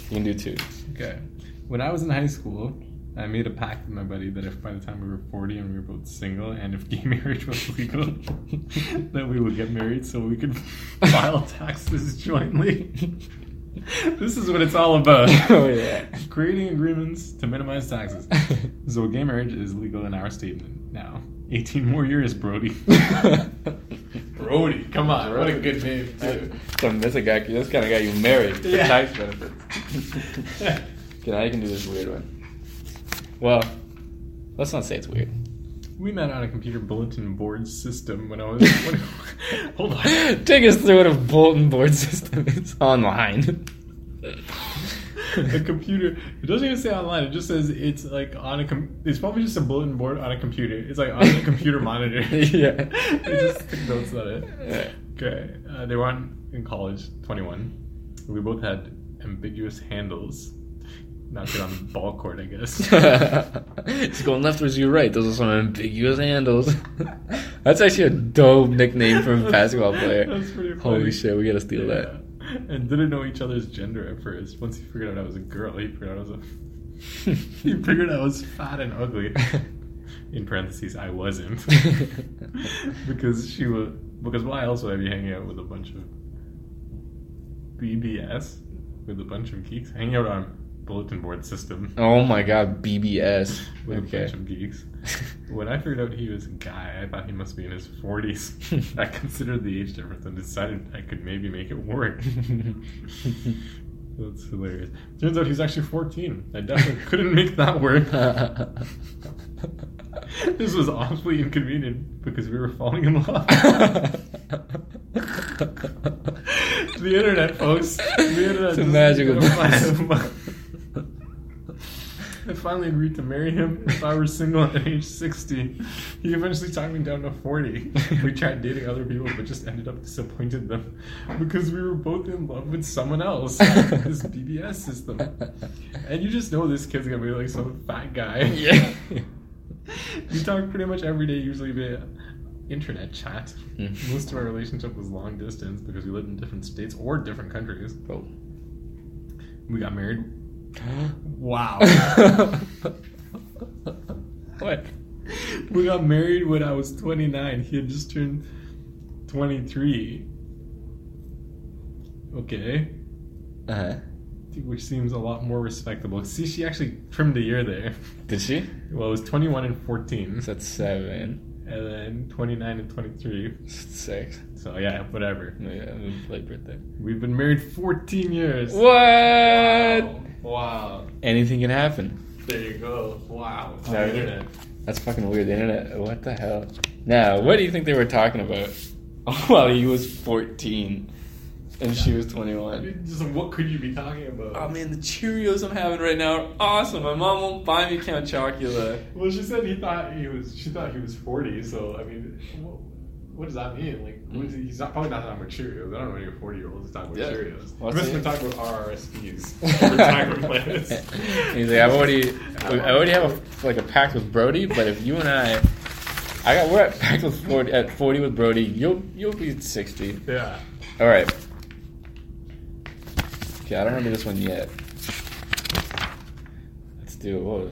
You can do two. Okay. When I was in high school, I made a pact with my buddy that if by the time we were 40 and we were both single, and if gay marriage was legal, that we would get married so we could file taxes jointly. this is what it's all about. oh yeah. Creating agreements to minimize taxes. So gay marriage is legal in our state now. 18 more years, Brody. Brody, come on, what a good name too. Some that's a guy. This kind of guy you married for Yeah. tax benefits. okay, now you can do this weird one. Well, let's not say it's weird. We met on a computer bulletin board system when I was. When, hold on. Take us through what a bulletin board system is online. the computer. It doesn't even say online. It just says it's like on a. Com- it's probably just a bulletin board on a computer. It's like on a computer monitor. Yeah. they just took notes on it. Yeah. Okay. Uh, they were on in college, twenty one. We both had ambiguous handles. Not good on the ball court, I guess. it's going left or you right. Those are some ambiguous handles. That's actually a dope nickname for a basketball player. That's pretty funny. Holy shit, we gotta steal that. And didn't know each other's gender at first. Once he figured out I was a girl, he figured out I was a. he figured I was fat and ugly. In parentheses, I wasn't. because she was. Because why else would I be hanging out with a bunch of BBS? With a bunch of geeks? Hanging out on bulletin board system oh my god, BBS. with a bunch of geeks. When I figured out he was a guy, I thought he must be in his 40s. I considered the age difference and decided I could maybe make it work. That's hilarious. Turns out he's actually 14. I definitely couldn't make that work. this was awfully inconvenient because we were falling in love. the internet, folks. The internet. It's a magical I finally agreed to marry him if I were single at age 60. He eventually talked me down to 40. We tried dating other people, but just ended up disappointed them because we were both in love with someone else. This BBS system. And you just know this kid's gonna be like some fat guy. yeah. We talk pretty much every day, usually via internet chat. Mm. Most of our relationship was long distance because we lived in different states or different countries. Oh. We got married. Wow. what? we got married when I was 29. He had just turned 23. Okay. Uh-huh. Which seems a lot more respectable. See, she actually trimmed a year there. Did she? Well, it was 21 and 14. So that's seven. And then 29 and 23. Six. So, yeah, whatever. Yeah, late birthday. We've been married 14 years. What? Wow. Anything can happen. There you go. Wow. On the internet. That's fucking weird. The internet. What the hell? Now, what do you think they were talking about? While he was 14 and she was 21. Just what could you be talking about? Oh man, the Cheerios I'm having right now are awesome. My mom won't buy me Count Chocula. Well, she said he thought he was. She thought he was forty. So I mean, what, what does that mean? Like, he, he's not probably not talking about Cheerios. I don't know any forty-year-olds talking about Yeah. Cheerios. He What's must have it? been talking about RRSPs, retirement plans. He's like, I've already, I already have a, like a pact with Brody, but if you and I, I got we're at pact with 40, at 40 with Brody, you'll you'll be 60. Yeah. All right. Okay, I don't remember this one yet. Let's do. Whoa,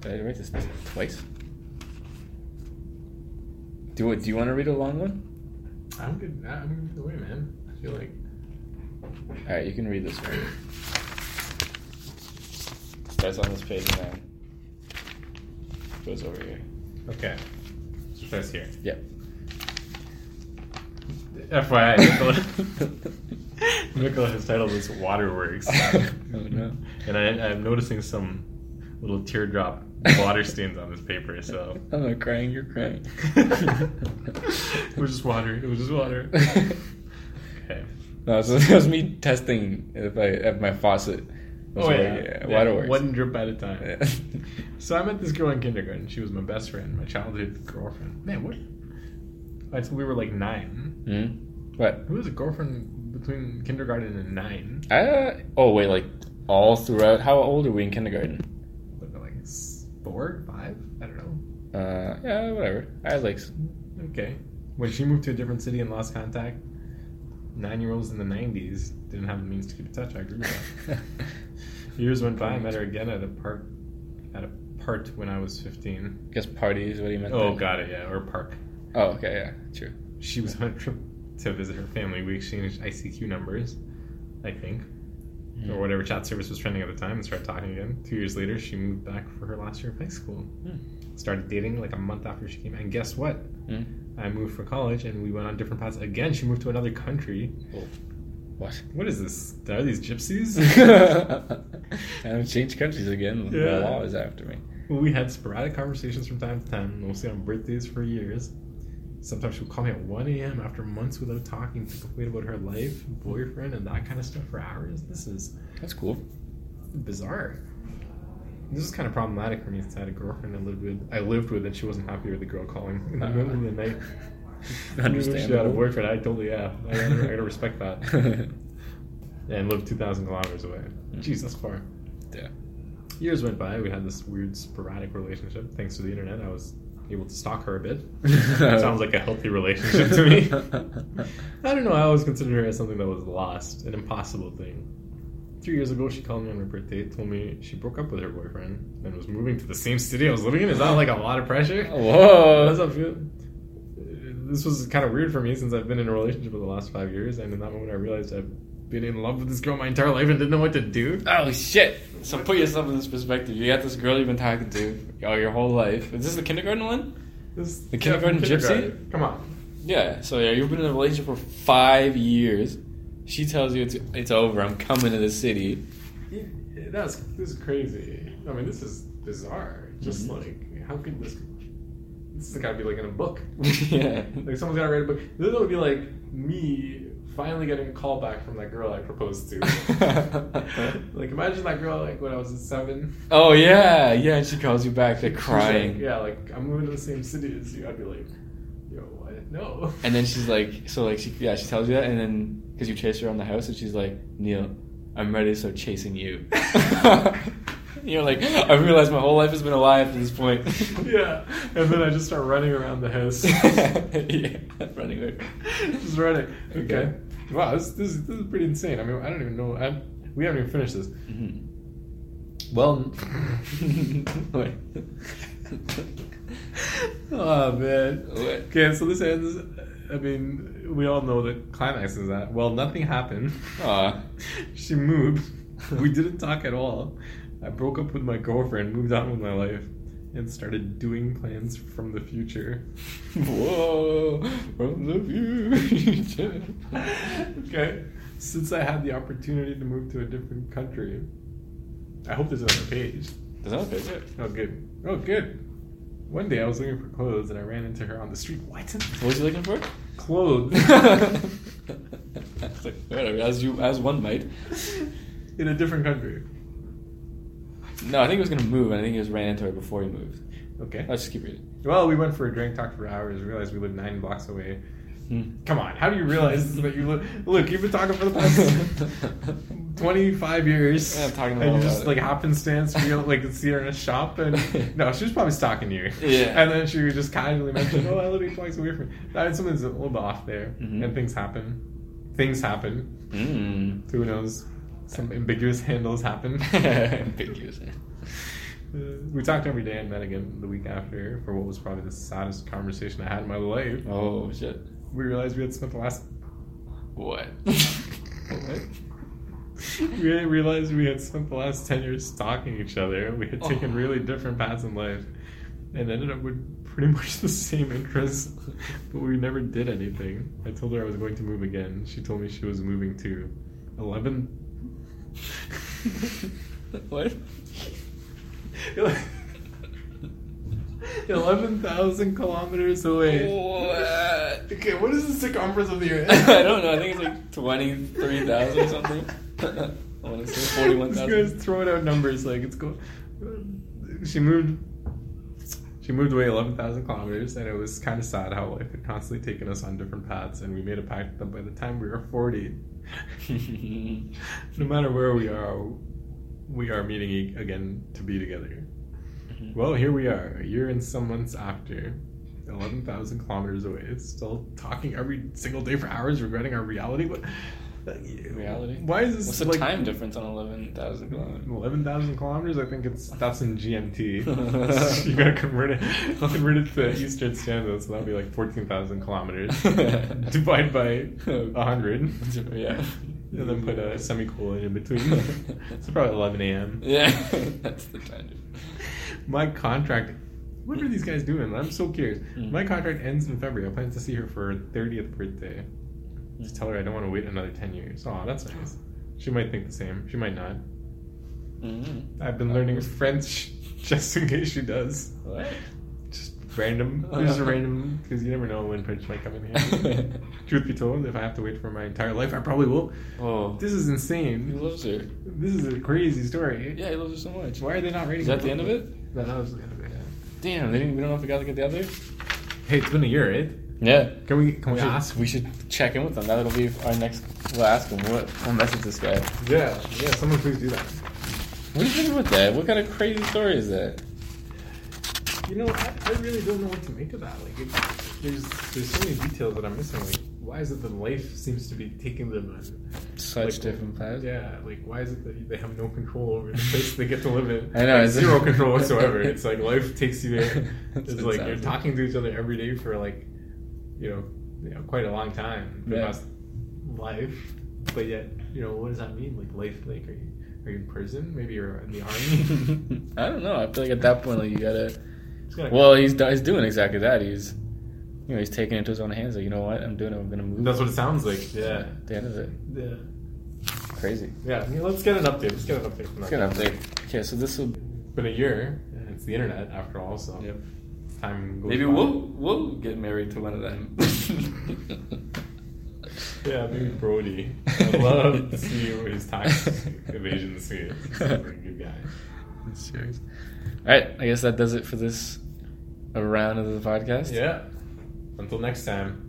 did I write this twice? Do it. Do you want to read a long one? I'm good. I'm good way, man. I feel like All right, you can read this one. Starts on this page and then goes over here. okay. So that's here. Yep. FYI, Has titled this Waterworks. oh no. And I, I'm noticing some little teardrop water stains on this paper, so. I'm not crying, you're crying. it was just water. It was just water. Okay. no, so that was me testing if I if my faucet. was Oh, yeah. yeah. waterworks. One drip at a time. Yeah. So I met this girl in kindergarten. She was my best friend, my childhood girlfriend. Man, what? I said we were like nine. Hmm? What? Who was a girlfriend between kindergarten and nine? Uh, oh wait, like all throughout. How old are we in kindergarten? Like four, five? I don't know. Uh, yeah, whatever. I was like, Okay. When she moved to a different city and lost contact, nine year olds in the 90s didn't have the means to keep in touch. I agree with that. Years went by. I met her again at a park, at a part when I was 15. I guess parties. What do you meant? Oh, there? got it, yeah, or park. Oh, okay, yeah, true. She was on a trip to visit her family. We exchanged ICQ numbers, I think, or whatever chat service was trending at the time, and started talking again. Two years later, she moved back for her last year of high school. Hmm. Started dating like a month after she came. And guess what? Hmm? I moved for college, and we went on different paths. Again, she moved to another country. What? What is this? Are these gypsies? I haven't changed countries again. The law is after me. well, we had sporadic conversations from time to time, mostly on birthdays for years. Sometimes she would call me at 1 a.m. after months without talking to complain about her life, boyfriend, and that kind of stuff for hours. This is That's cool. bizarre. This is kind of problematic for me since I had a girlfriend I lived with. I lived with, and she wasn't happy with the girl calling in the middle of the night. She had a boyfriend. I totally yeah. I gotta, I gotta respect that. And lived 2,000 kilometers away. Mm-hmm. Jeez, that's far. yeah. Years went by. We had this weird sporadic relationship. Thanks to the internet, I was able to stalk her a bit. that Sounds like a healthy relationship to me. I don't know. I always considered her as something that was lost, an impossible thing. Three years ago, she called me on her birthday, told me she broke up with her boyfriend and was moving to the same city I was living in. Is that like a lot of pressure? Whoa. Does that feel? This was kind of weird for me since I've been in a relationship for the last five years, and in that moment, I realized I've been in love with this girl my entire life and didn't know what to do. Oh shit! So put yourself in this perspective. You got this girl you've been talking to all your whole life. Is this the kindergarten one? This, The kindergarten gypsy? kindergarten. Come on. Yeah. So yeah, you've been in a relationship for five years. She tells you it's it's over. I'm coming to the city. That's this is crazy. I mean, this is bizarre. Just Mhm. like, how could this? This has got to be like in a book. yeah. Like someone's got to write a book. This would be like me finally getting a call back from that girl I proposed to. like imagine that girl like when I was seven. oh yeah, yeah. And she calls you back. They're crying. Like, yeah, like I'm moving to the same city as you. I'd be like, yo, what? No. And then she's like, so like she yeah she tells you that, and then because you chase her around the house, and she's like, Neil, I'm ready to start chasing you. You're like, I realized my whole life has been a lie up to this point. yeah, and then I just start running around the house. yeah, running away. just running. Okay. Okay. Wow, this, this, is- this is pretty insane. I mean, I don't even know. I, we haven't even finished this. Mhm. Well, oh man. What? Okay, so this ends. I mean, we all know the climax is that. Well, nothing happened. Aw. she moved. We didn't talk at all. I broke up with my girlfriend, moved on with my life, and started doing plans from the future. Whoa, from the future. okay. Since I had the opportunity to move to a different country, I hope there's another page. Does that fit it? Oh, good. Oh, good. One day I was looking for clothes and I ran into her on the street. What? What was you looking for? Clothes. Like, whatever, as you as one might. In a different country. No, I think he was gonna move, and I think he just ran into her before he moved. Okay. Let's just keep reading. Well, we went for a drink, talked for hours, realized we lived nine blocks away. Hmm. Come on, how do you realize this is that you live? Look, you've been talking for the past 25 years. Yeah, I'm talking and you it. just like happenstance feel like see her in a shop and no, she was probably stalking you. Yeah. And then she would just casually mention, "Oh, I live eight blocks away from." You. I mean, something's a little bit off there, Mhm. and things happen. Things happen. Mm. Who knows? Some ambiguous handles happen. Ambiguous. Uh, we talked every day and met again the week after for what was probably the saddest conversation I had in my life. Oh shit. We realized we had spent the last What? what? we realized we had spent the last ten years stalking each other. We had taken Oh. really different paths in life, and ended up with pretty much the same interests, but we never did anything. I told her I was going to move again. She told me she was moving to 11. what? 11,000 kilometers away. What? Okay, what is the circumference of the earth? I don't know. I think it's like twenty three thousand or something. I want to say forty one This guy's throwing out numbers like it's go. She moved. She moved away eleven thousand kilometers, and it was kind of sad how life had constantly taken us on different paths. And we made a pact that by the time we were forty, no matter where we are, we are meeting again to be together. Mm-hmm. Well, here we are, a year and some months after, eleven thousand kilometers away, still talking every single day for hours, regretting our reality. What Reality. Why is this What's the like time difference on eleven thousand kilometers? Eleven thousand kilometers. I think it's that's in GMT. you gotta convert it, convert it to Eastern Standard, so that'd be like fourteen thousand kilometers. Divide by a hundred, yeah. and then put a semicolon in between. it's probably eleven a.m. Yeah, that's the time difference. My contract. What are these guys doing? I'm so curious. Mm. My contract ends in February. I plan to see her for her thirtieth birthday. Just tell her I don't want to wait another ten years. Oh, that's nice. She might think the same. She might not. Mm-hmm. I've been learning French just in case she does. What? Just random, just random, because you never know when French might come in handy. Truth be told, if I have to wait for my entire life, I probably will. Oh, This is insane. he loves her. This is a crazy story. Yeah, he loves her so much. Why are they not rating? Is that the end of it? No, that was the end of it. yeah. Damn, they didn't, we don't know if we got to get the other. Hey, it's been a year, right? Yeah. Can we can we We should, ask? we should check in with them. That'll be our next. We'll ask him. What? We'll message this guy. Yeah, yeah. Someone please do that. What do you think about that? What kind of crazy story is that? You know, I, I really don't know what to make of that. Like, it, there's there's so many details that I'm missing. Like, why is it that life seems to be taking them on Such Like, different paths. Yeah, like why is it that they have no control over the place they get to live in? I know, zero control whatsoever. It's like life takes you there. It's like you're talking to each other every day for like, you know, you know, quite a long time the Yeah. life. But yet, you know, what does that mean? Like life? Like are you are you in prison? Maybe you're in the army. I don't know. I feel like at that point, like you gotta. Well, he's he's doing exactly that. He's, you know, he's taking it into his own hands. Like, you know what? I'm doing it. I'm gonna move. that's what it sounds like. Yeah, At the end of it, yeah, crazy. yeah. I mean, let's get an update. Let's get an update from Let's that. get an update. Okay, so this will. Been a year. It's the internet after all. So Yep. Time goes Maybe by. we'll we'll get married to one of them. Yeah, maybe Brody. I'd love to see what his tax evasion is. He's a pretty good guy. Serious. All right, I guess that does it for this uh, round of the podcast. Yeah. Until next time.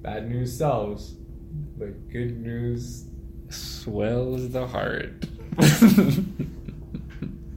Bad news sells, but good news Swells the heart.